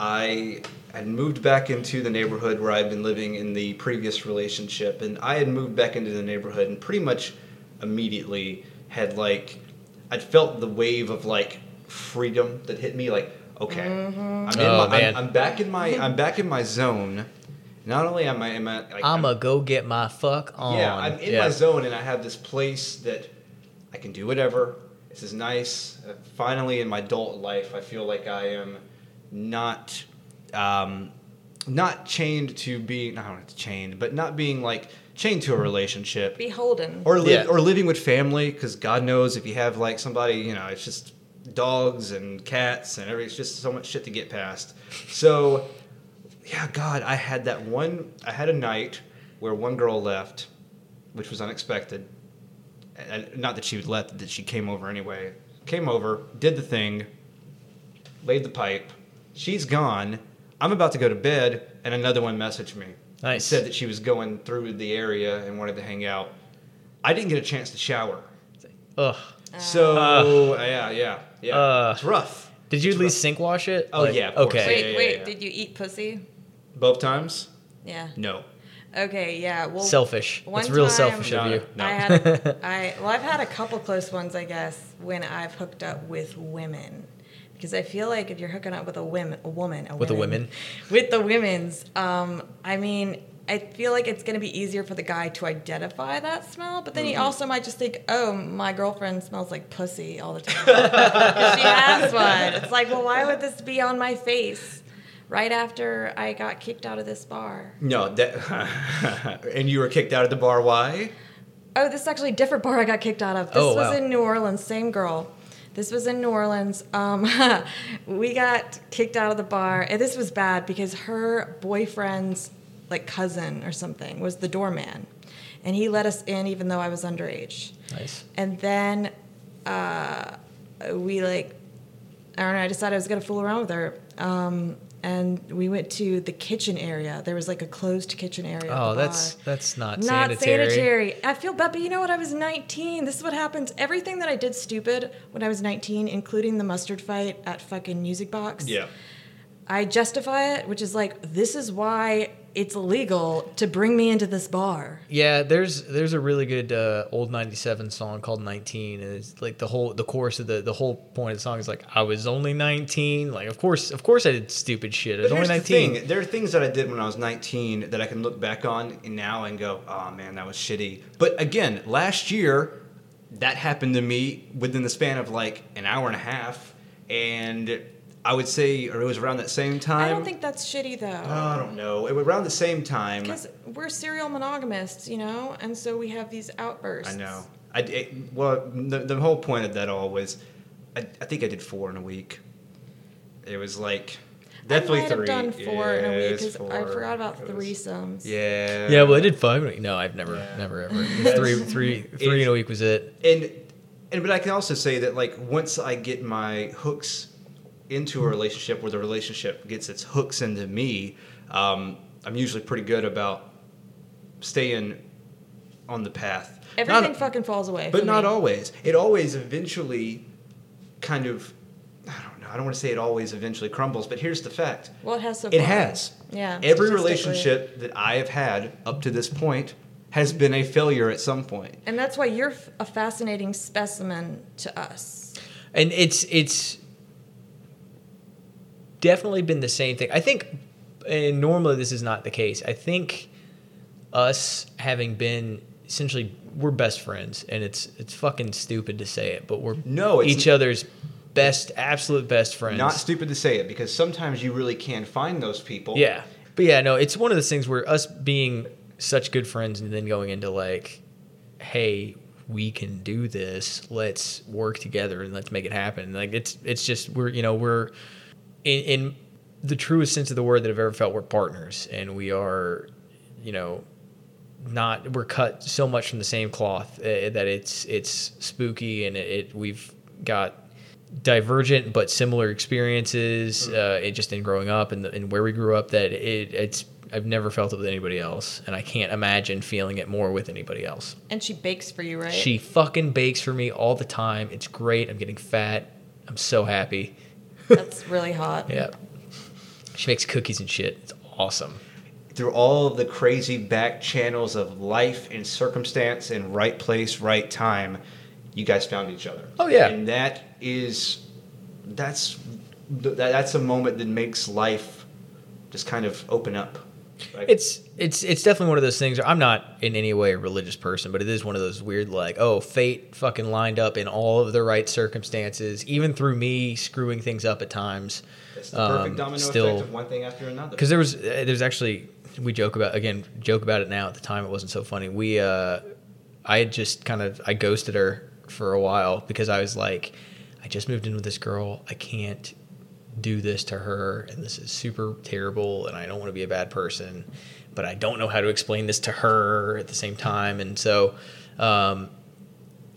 I had moved back into the neighborhood where I'd been living in the previous relationship, and I had moved back into the neighborhood, and pretty much immediately had like, I'd felt the wave of like freedom that hit me. Like, okay, I'm, in Oh, my. I'm, I'm back in my I'm back in my zone. Not only am I, am I like, I'ma go get my fuck on. yeah, I'm in Yeah. my zone, and I have this place that I can do whatever. This is nice. Uh, finally, in my adult life, I feel like I am not um, not chained to being I don't have to chained, but not being like chained to a relationship Beholden. or live, Yeah. or living with family because God knows if you have like somebody, you know, it's just dogs and cats and everything. It's just so much shit to get past. So, yeah, God, I had that one. I had a night where one girl left, which was unexpected. And not that she would let that she came over anyway. Came over, did the thing, laid the pipe. She's gone. I'm about to go to bed, and another one messaged me. Nice. Said that she was going through the area and wanted to hang out. I didn't get a chance to shower. Ugh. So Uh. yeah, yeah, yeah. Uh. it's rough. Did you It's at least sink wash it? Oh, yeah, of. Okay. wait, yeah, yeah, wait. yeah. Did you eat pussy? Both times? Yeah. No. Okay. Yeah. Well. Selfish. one It's real selfish No, of you. no. I had. A, I well, I've had a couple close ones, I guess, when I've hooked up with women. Because I feel like if you're hooking up with a women, a woman, a With the women- with the women's, um, I mean, I feel like it's going to be easier for the guy to identify that smell, but then he also might just think, "Oh, my girlfriend smells like pussy all the time." she has one. It's like, well, why would this be on my face right after I got kicked out of this bar? No, that and you were kicked out of the bar. Why? Oh, this is actually a different bar I got kicked out of. This Oh, was wow. in New Orleans, same girl. This was in New Orleans. Um, we got kicked out of the bar, and this was bad because her boyfriend's like cousin or something was the doorman, and he let us in even though I was underage. Nice. And then uh, we like, I don't know. I decided I was gonna fool around with her. Um, and we went to the kitchen area. There was like a closed kitchen area. Oh, that's that's not, Not sanitary. sanitary. I feel bad, but you know what? I was 19. This is what happens. Everything that I did stupid when I was 19, including the mustard fight at fucking Music Box. Yeah. I justify it, which is like, this is why it's illegal to bring me into this bar. Yeah, there's there's a really good uh, old '97 song called "19," and it's like the whole the chorus of the the whole point of the song is like, "I was only 19." Like, of course, of course, I did stupid shit. I was But only here's the thing: there are things that I did when I was 19 that I can look back on and now and go, "Oh man, that was shitty." But again, last year, that happened to me within the span of like an hour and a half, and I would say, or it was around that same time. I don't think that's shitty, though. Oh, I don't know. It was around the same time. Because we're serial monogamists, you know? And so we have these outbursts. I know. I it, well, the, the whole point of that all was, I, I think I did four in a week. It was like definitely I might three. have done four in a week because I forgot about It was- threesomes. Yeah. Yeah, well, I did five. No, I've never, Yeah. never ever. three, three, three in a week was it. and and but I can also say that like once I get my hooks into a relationship where the relationship gets its hooks into me, um, I'm usually pretty good about staying on the path. Everything Not- fucking falls away. but not me. always. It always eventually kind of I don't know. I don't want to say it always eventually crumbles, but here's the fact. Well, it has so It has. Yeah. Every relationship that I have had up to this point has been a failure at some point. And that's why you're a fascinating specimen to us. and it's it's definitely been the same thing. I think, and normally this is not the case. I think us having been essentially we're best friends, and it's it's fucking stupid to say it, but we're No, each other's best, absolute best friends. Not stupid to say it because sometimes you really can find those people. Yeah. But yeah, no, it's one of those things where us being such good friends and then going into like, hey, we can do this. Let's work together and let's make it happen. Like it's it's just we're you know we're in, in the truest sense of the word that I've ever felt we're partners and we are you know not we're cut so much from the same cloth uh, that it's it's spooky and it, it we've got divergent but similar experiences uh, it just in growing up and, the, and where we grew up that it, it's I've never felt it with anybody else and I can't imagine feeling it more with anybody else. And she bakes for you, right? She fucking bakes for me all the time. It's great. I'm getting fat. I'm so happy. That's really hot. Yeah. She makes cookies and shit. It's awesome. Through all of the crazy back channels of life and circumstance and right place, right time, you guys found each other. Oh, yeah. And that is that's that's a moment that makes life just kind of open up. Like, It's it's it's definitely one of those things. I'm not in any way a religious person, but it is one of those weird like, oh, fate fucking lined up in all of the right circumstances, even through me screwing things up at times. it's the perfect um, domino still- effect of one thing after another. Because there was uh, there's actually we joke about again joke about it now. At the time, it wasn't so funny. We uh, I had just kind of I ghosted her for a while because I was like, I just moved in with this girl. I can't do this to her, and this is super terrible, and I don't want to be a bad person, but I don't know how to explain this to her at the same time, and so. Um,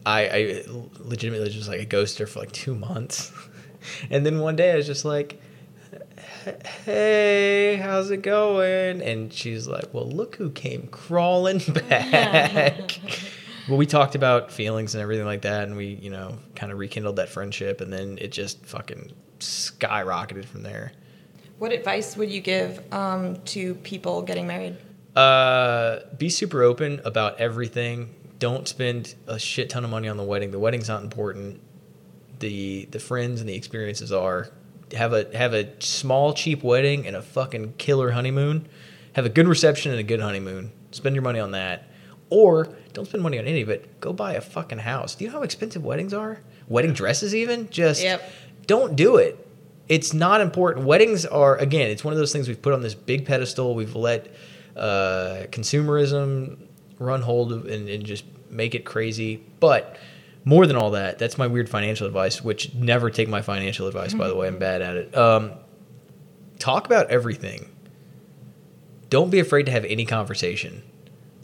I, I legitimately just like I ghosted her for like two months, and then one day I was just like, "Hey, how's it going?" And she's like, "Well, look who came crawling back." well, we talked about feelings and everything like that, and we, you know, kind of rekindled that friendship, and then it just fucking skyrocketed from there. What advice would you give um, to people getting married? Uh, be super open about everything. Don't spend a shit ton of money on the wedding. The wedding's not important. The the friends and the experiences are. Have a have a small cheap wedding and a fucking killer honeymoon. Have a good reception and a good honeymoon. Spend your money on that. Or don't spend money on any of it. Go buy a fucking house. Do you know how expensive weddings are? Wedding dresses even? Just Yep. Don't do it. It's not important. Weddings are again, it's one of those things we've put on this big pedestal. We've let uh, consumerism run hold of and, and just make it crazy. But more than all that, that's my weird financial advice, which never take my financial advice, by the way. I'm bad at it. Um, talk about everything. Don't be afraid to have any conversation.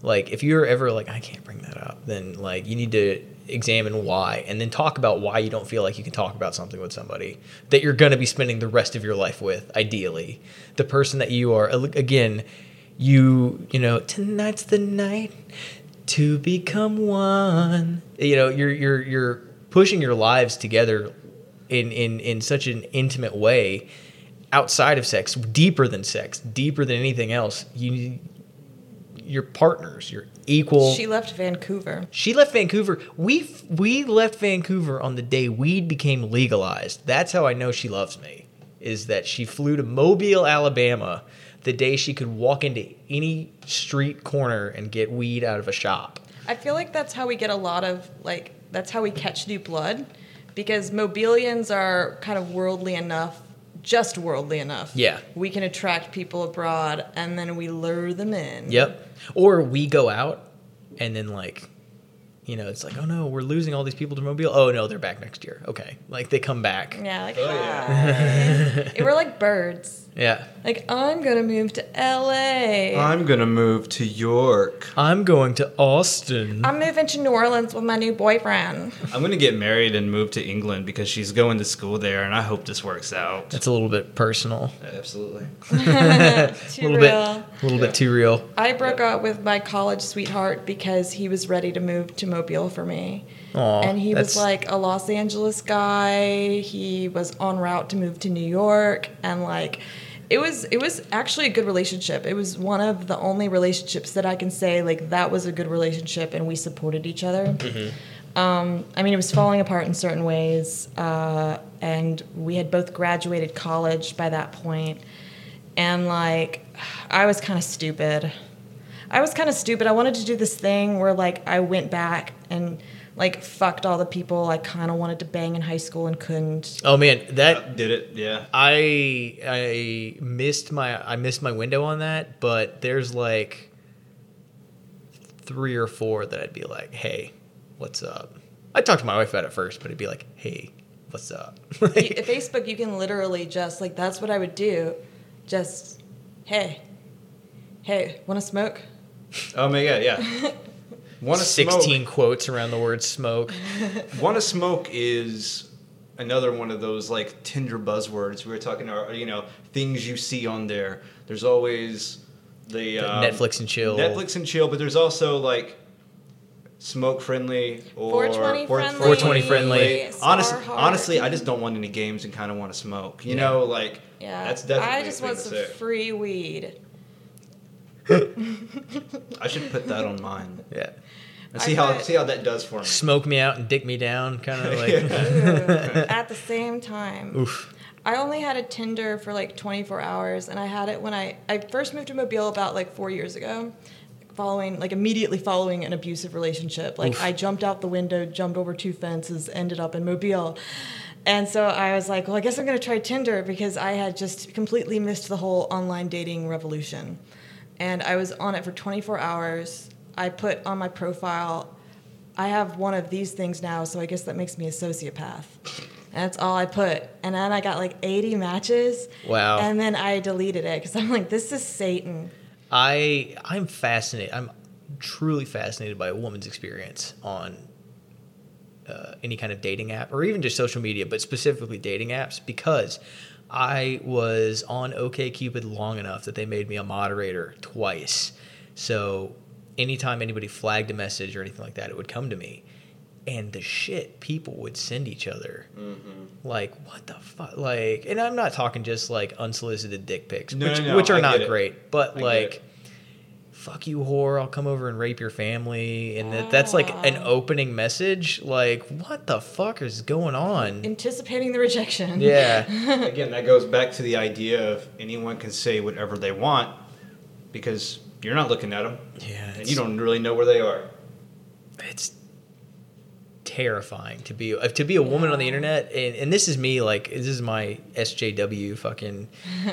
Like, if you're ever like, I can't bring that up, then like you need to examine why and then talk about why you don't feel like you can talk about something with somebody that you're going to be spending the rest of your life with, ideally. The person that you are, again, you, you know, tonight's the night to become one. You know, you're you're you're pushing your lives together in in in such an intimate way outside of sex, deeper than sex, deeper than anything else. You you're partners, you're equal. She left Vancouver. She left Vancouver. We we left Vancouver on the day weed became legalized. That's how I know she loves me. Is that she flew to Mobile, Alabama, the day she could walk into any street corner and get weed out of a shop. I feel like that's how we get a lot of like that's how we catch new blood because Mobilians are kind of worldly enough, just worldly enough. Yeah. We can attract people abroad and then we lure them in. Yep. Or we go out and then like you know, it's like, oh no, we're losing all these people to Mobile. Oh no, they're back next year. Okay. Like they come back. Yeah, like Oh, yeah. we're like birds. Yeah. Like I'm gonna move to LA. I'm gonna move to York. I'm going to Austin. I'm moving to New Orleans with my new boyfriend. I'm gonna get married and move to England because she's going to school there, and I hope this works out. That's a little bit personal. Absolutely. A little real. bit a little bit too real. I broke up with my college sweetheart because he was ready to move to Mobile for me. Aw, and he was like a Los Angeles guy. He was en route to move to New York and like it was it was actually a good relationship. It was one of the only relationships that I can say like that was a good relationship and we supported each other. Um, I mean, it was falling apart in certain ways, uh, and we had both graduated college by that point, and like I was kind of stupid. I was kind of stupid. I wanted to do this thing where like I went back and like fucked all the people I kind of wanted to bang in high school and couldn't. Oh man, that Did it? Yeah. I I missed my I missed my window on that, but there's like three or four that I'd be like, "Hey, what's up?" I talked to my wife about it first, but it'd be like, "Hey, what's up?" You- At Facebook, you can literally just like that's what I would do. Just hey, hey, want to smoke? Oh my god, yeah. Want to Sixteen smoke? quotes around the word smoke. Want to smoke is another one of those like Tinder buzzwords. We were talking about, you know, things you see on there. There's always the um, Netflix and chill. Netflix and chill, but there's also like smoke friendly or 420 four- friendly. 420 friendly. Honest, Star hard. honestly, I just don't want any games and kind of want to smoke. You Yeah. know, like Yeah, that's definitely I just want some free weed. I should put that on mine Yeah, and see I how put- see how that does for me. smoke me out and dick me down, kind of like. Ooh, at the same time. Oof. I only had a Tinder for like 24 hours, and I had it when I I first moved to Mobile about like four years ago, following like immediately following an abusive relationship. Like I jumped out the window, jumped over two fences, ended up in Mobile. And so I was like, well, I guess I'm going to try Tinder because I had just completely missed the whole online dating revolution. And I was on it for 24 hours. I put on my profile, I have one of these things now, so I guess that makes me a sociopath. And that's all I put. And then I got like 80 matches. Wow. And then I deleted it because I'm like, this is Satan. I I'm fascinated. I'm truly fascinated by a woman's experience on uh, any kind of dating app or even just social media, but specifically dating apps because I was on OKCupid long enough that they made me a moderator twice. So anytime anybody flagged a message or anything like that, it would come to me. And the shit people would send each other, mm-hmm. like what the fuck, like, and I'm not talking just like unsolicited dick pics, No, which, no, no, which are I not great, but I like. Fuck you whore i'll come over and rape your family and that, that's like an Ah. opening message like what the fuck is going on Anticipating the rejection. yeah Again, that goes back to the idea of anyone can say whatever they want because you're not looking at them yeah and you don't really know where they are. it's terrifying to be uh, to be a woman on the internet and, and this is me like this is my sjw fucking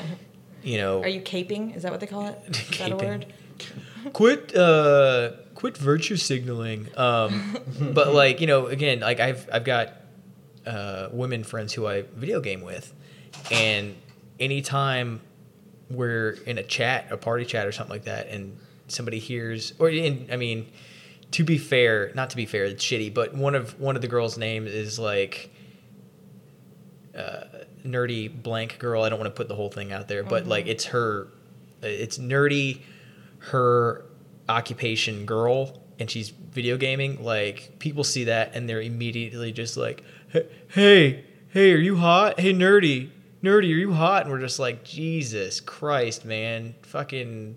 you know Are you caping? Is that what they call it? Is that a word? Quit uh quit virtue signaling um but like you know again like i've i've got uh women friends who i video game with and anytime we're in a chat a party chat or something like that and somebody hears or in i mean to be fair not to be fair it's shitty but one of one of the girls names is like uh, nerdy blank girl. I don't want to put the whole thing out there, but like it's her, it's nerdy, her occupation girl, and she's video gaming. Like people see that and they're immediately just like, "Hey- hey, are you hot? Hey, nerdy, nerdy, are you hot? And we're just like, Jesus Christ, man, fucking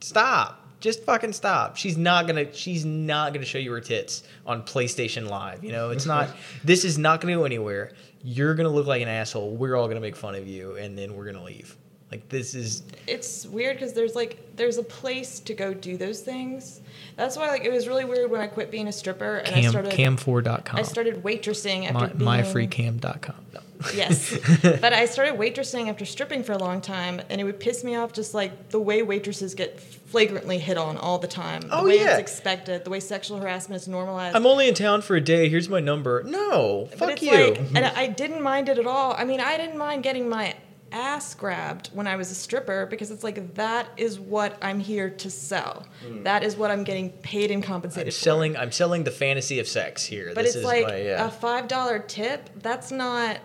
stop. Just fucking stop. She's not gonna. She's not gonna show you her tits on PlayStation Live. You know, it's not. this is not gonna go anywhere. You're gonna look like an asshole. We're all gonna make fun of you, and then we're gonna leave. Like this is. it's weird because there's like there's a place to go do those things. That's why like it was really weird when I quit being a stripper and I Cam, started cam4.com. I started waitressing my, after being myfreecam.com. No. Yes, but I started waitressing after stripping for a long time, and it would piss me off just like the way waitresses get flagrantly hit on all the time. The Oh, way yeah. it's expected, the way sexual harassment is normalized. I'm only in town for a day. Here's my number. No, but fuck it's you. like, and I didn't mind it at all. I mean, I didn't mind getting my ass grabbed when I was a stripper because it's like that is what I'm here to sell. Mm. That is what I'm getting paid and compensated I'm for. selling. I'm selling the fantasy of sex here. But this it's is like my, yeah. a five dollar tip. That's not.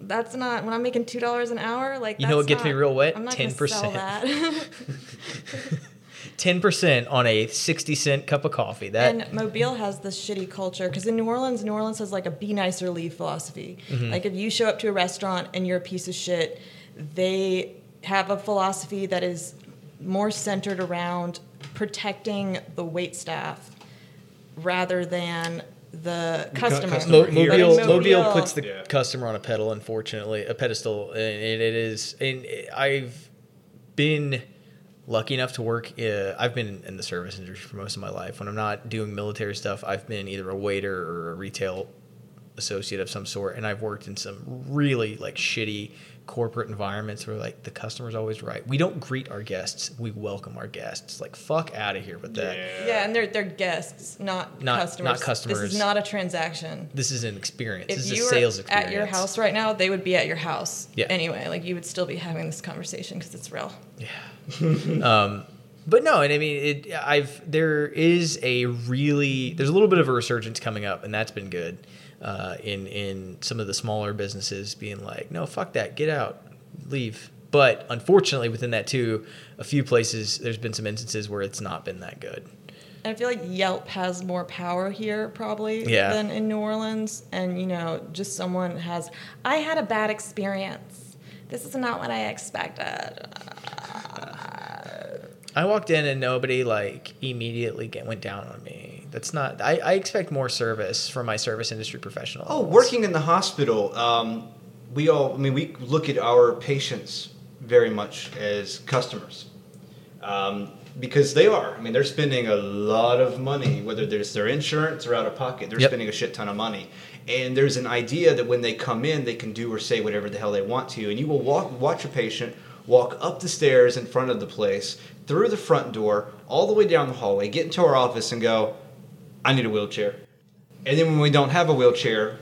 That's not when I'm making two dollars an hour. Like You know what gets me real wet? I'm not gonna 10%. sell that. ten percent on a sixty cent cup of coffee. That and Mobile has this shitty culture because in New Orleans, New Orleans has like a be nicer leave philosophy. Mm-hmm. Like if you show up to a restaurant and you're a piece of shit, they have a philosophy that is more centered around protecting the wait staff rather than the customer. customer. Mo- Mobile, Mobile- Mobile puts the Yeah. customer on a pedal, unfortunately, a pedestal, and it, it is. And I've been lucky enough to work. Uh, I've been in the service industry for most of my life. When I'm not doing military stuff, I've been either a waiter or a retail associate of some sort, and I've worked in some really like shitty corporate environments where like the customer's always right. We don't greet our guests; we welcome our guests. Like fuck out of here with that. Yeah, and they're they're guests, not, Not- customers. not This is not a transaction. This is an experience. If this is you a sales experience. at your house right now, they would be at your house. Yeah. Anyway, like you would still be having this conversation because it's real. um, but no, and I mean, it, I've there is a really there's a little bit of a resurgence coming up, and that's been good. Uh, in in some of the smaller businesses being like, no, fuck that, get out, leave. But unfortunately, within that too, a few places there's been some instances where it's not been that good. I feel like Yelp has more power here probably Yeah. than in New Orleans. And you know, just someone has I had a bad experience. This is not what I expected. I walked in and nobody like immediately get, went down on me. That's not. I, I expect more service from my service industry professional. Oh, working in the hospital, um, we all, I mean, we look at our patients very much as customers. Um, because they are. I mean, they're spending a lot of money, whether there's their insurance or out of pocket. They're Yep. spending a shit ton of money. And there's an idea that when they come in, they can do or say whatever the hell they want to. And you will walk, watch a patient walk up the stairs in front of the place, through the front door, all the way down the hallway, get into our office and go, I need a wheelchair. And then when we don't have a wheelchair,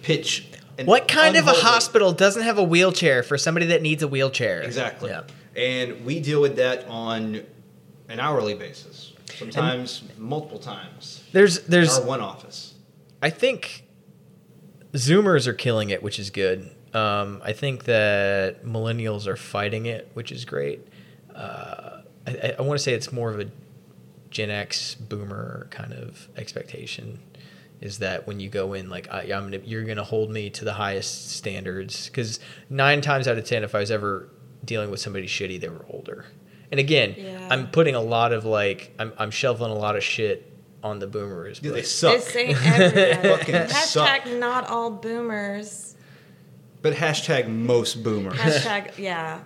pitch. What kind of a hospital doesn't have a wheelchair for somebody that needs a wheelchair? Exactly. Yeah. And we deal with that on an hourly basis, sometimes multiple times. There's there's our one office. I think Zoomers are killing it, which is good. Um, I think that millennials are fighting it, which is great. Uh, I, I want to say it's more of a Gen X boomer kind of expectation. Is that when you go in, like I, I'm gonna, you're gonna hold me to the highest standards? Because nine times out of ten, if I was ever dealing with somebody shitty, they were older. And again, Yeah. I'm putting a lot of like I'm, I'm shelving a lot of shit on the boomers. Yeah, but- they suck. This ain't everybody. Fucking Hashtag suck. not all boomers. But hashtag most boomers. Hashtag yeah.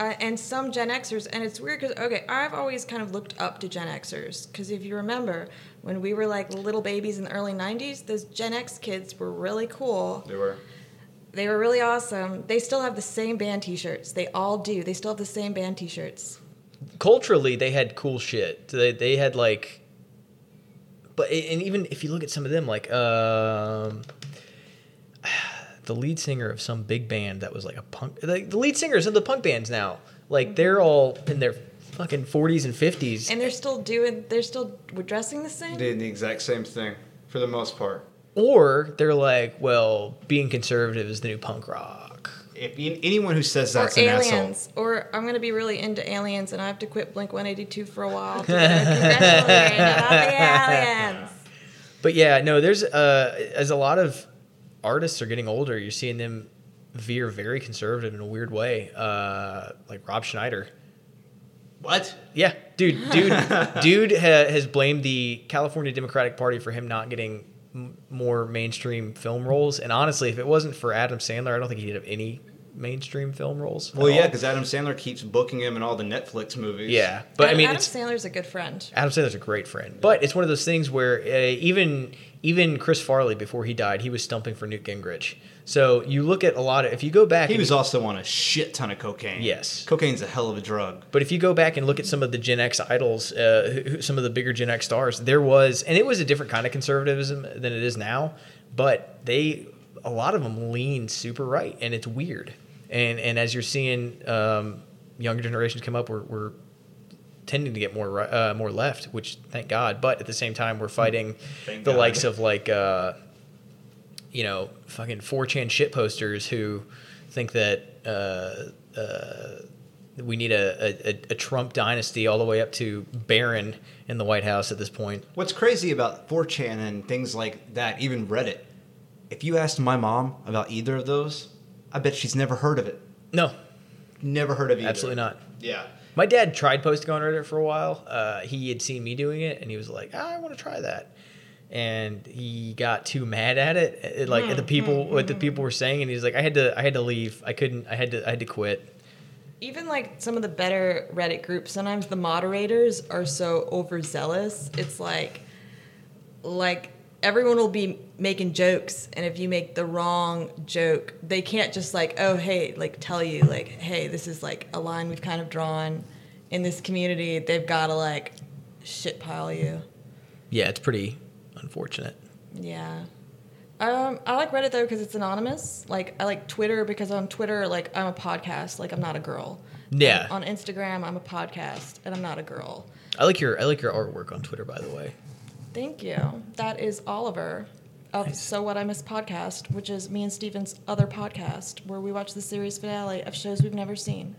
Uh, and some Gen Xers, and it's weird because okay, I've always kind of looked up to Gen Xers because if you remember when we were like little babies in the early '90s, those Gen X kids were really cool. they were. They were really awesome. They still have the same band T-shirts. They all do. They still have the same band T-shirts. culturally they had cool shit. They they had like, but and even if you look at some of them, like um, the lead singer of some big band that was like a punk, like the lead singers of the punk bands now, like they're all in their fucking forties and fifties, And they're still doing. They're still dressing the same. Doing the exact same thing for the most part. or they're like, well, being conservative is the new punk rock. If you- anyone who says or that's an asshole, aliens, or I'm gonna be really into aliens, and I have to quit Blink 182 for a while to get a about the aliens. But yeah, no, there's uh, as a lot of artists are getting older, you're seeing them veer very conservative in a weird way. Uh, like Rob Schneider. what? Yeah, dude, dude, dude ha- has blamed the California Democratic Party for him not getting m- more mainstream film roles. And honestly, if it wasn't for Adam Sandler, I don't think he'd have any mainstream film roles. Well, yeah, because Adam Sandler keeps booking him in all the Netflix movies. yeah, but I mean, Adam it's, Sandler's a good friend. Adam Sandler's a great friend, but it's one of those things where uh, even even Chris Farley before he died, he was stumping for Newt Gingrich. So you look at a lot of if you go back, He was you- also on a shit ton of cocaine. Yes. Cocaine's a hell of a drug. but if you go back and look at some of the Gen X idols, uh, who- who- some of the bigger Gen X stars, there was, and it was a different kind of conservatism than it is now. But they, a lot of them lean super right, and it's weird. And and as you're seeing um, younger generations come up, we're, we're tending to get more uh, more left, which thank God. But at the same time, we're fighting Thank the God. likes of like uh, you know fucking 4chan shit posters who think that uh, uh, we need a, a, a Trump dynasty all the way up to Barron in the White House at this point. What's crazy about 4chan and things like that, even Reddit, if you asked my mom about either of those, I bet she's never heard of it. No, Never heard of either. absolutely not. Yeah. My dad tried posting on Reddit for a while. Uh, he had seen me doing it, and he was like, "Ah, "I want to try that." And he got too mad at it, it- like at the people, what the people were saying, and he's like, "I had to, I had to leave. I couldn't. I had to, I had to quit." Even like some of the better Reddit groups, sometimes the moderators are so overzealous. It's like, like everyone will be making jokes, and if you make the wrong joke, they can't just like, oh hey, like tell you like, hey, this is like a line we've kind of drawn in this community. They've got to like shit pile you. Yeah, it's pretty unfortunate. Yeah. Um, I like Reddit though because it's anonymous. Like I like Twitter because on Twitter, like I'm a podcast. Like I'm not a girl. Yeah. And on Instagram, I'm a podcast, and I'm not a girl. I like your, I like your artwork on Twitter, by the way. Thank you. That is Oliver of So What I Miss podcast, which is me and Steven's other podcast where we watch the series finale of shows we've never seen.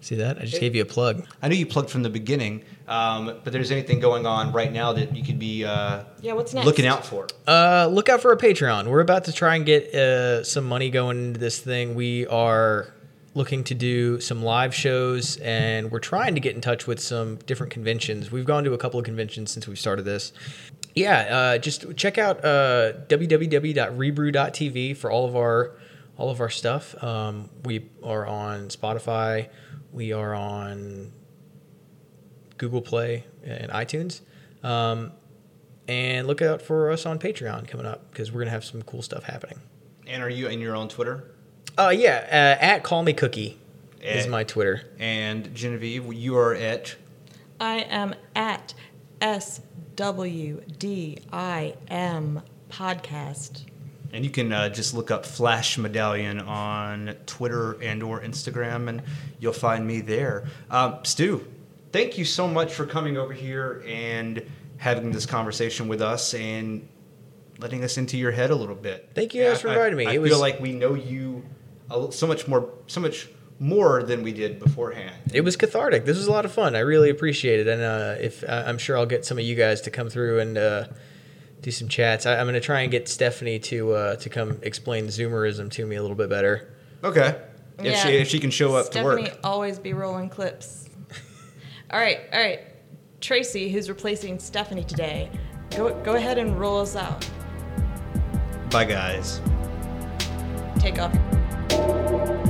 See that? I just gave you a plug. I knew you plugged from the beginning, um, but there's anything going on right now that you could be uh, Yeah, what's next? looking out for. Uh, look out for a Patreon. We're about to try and get uh, some money going into this thing. We are looking to do some live shows, and we're trying to get in touch with some different conventions. We've gone to a couple of conventions since we started this. Yeah, uh, just check out uh, www.rebrew.tv for all of our all of our stuff. Um, we are on Spotify. We are on Google Play and iTunes. Um, and look out for us on Patreon coming up because we're gonna have some cool stuff happening. And are you in your own Twitter? Uh, yeah, uh, at Call Me Cookie is my Twitter. And Genevieve, you are at I am at SWDIM podcast. And you can uh, just look up Flash Medallion on Twitter and or Instagram, and you'll find me there. Um, Stu, thank you so much for coming over here and having this conversation with us and letting us into your head a little bit. Thank you guys for inviting me. I It feel was- like we know you a l- so much more, so much more than we did beforehand. It was cathartic. This was a lot of fun. I really appreciate it, and uh, if I- I'm sure I'll get some of you guys to come through and uh, do some chats. I, I'm going to try and get Stephanie to uh, to come explain Zoomerism to me a little bit better. Okay. If, Yeah. she, if she can show up Stephanie to work. Stephanie always be rolling clips. all right, all right. Tracy, who's replacing Stephanie today, go go ahead and roll us out. Bye, guys. Take off thank you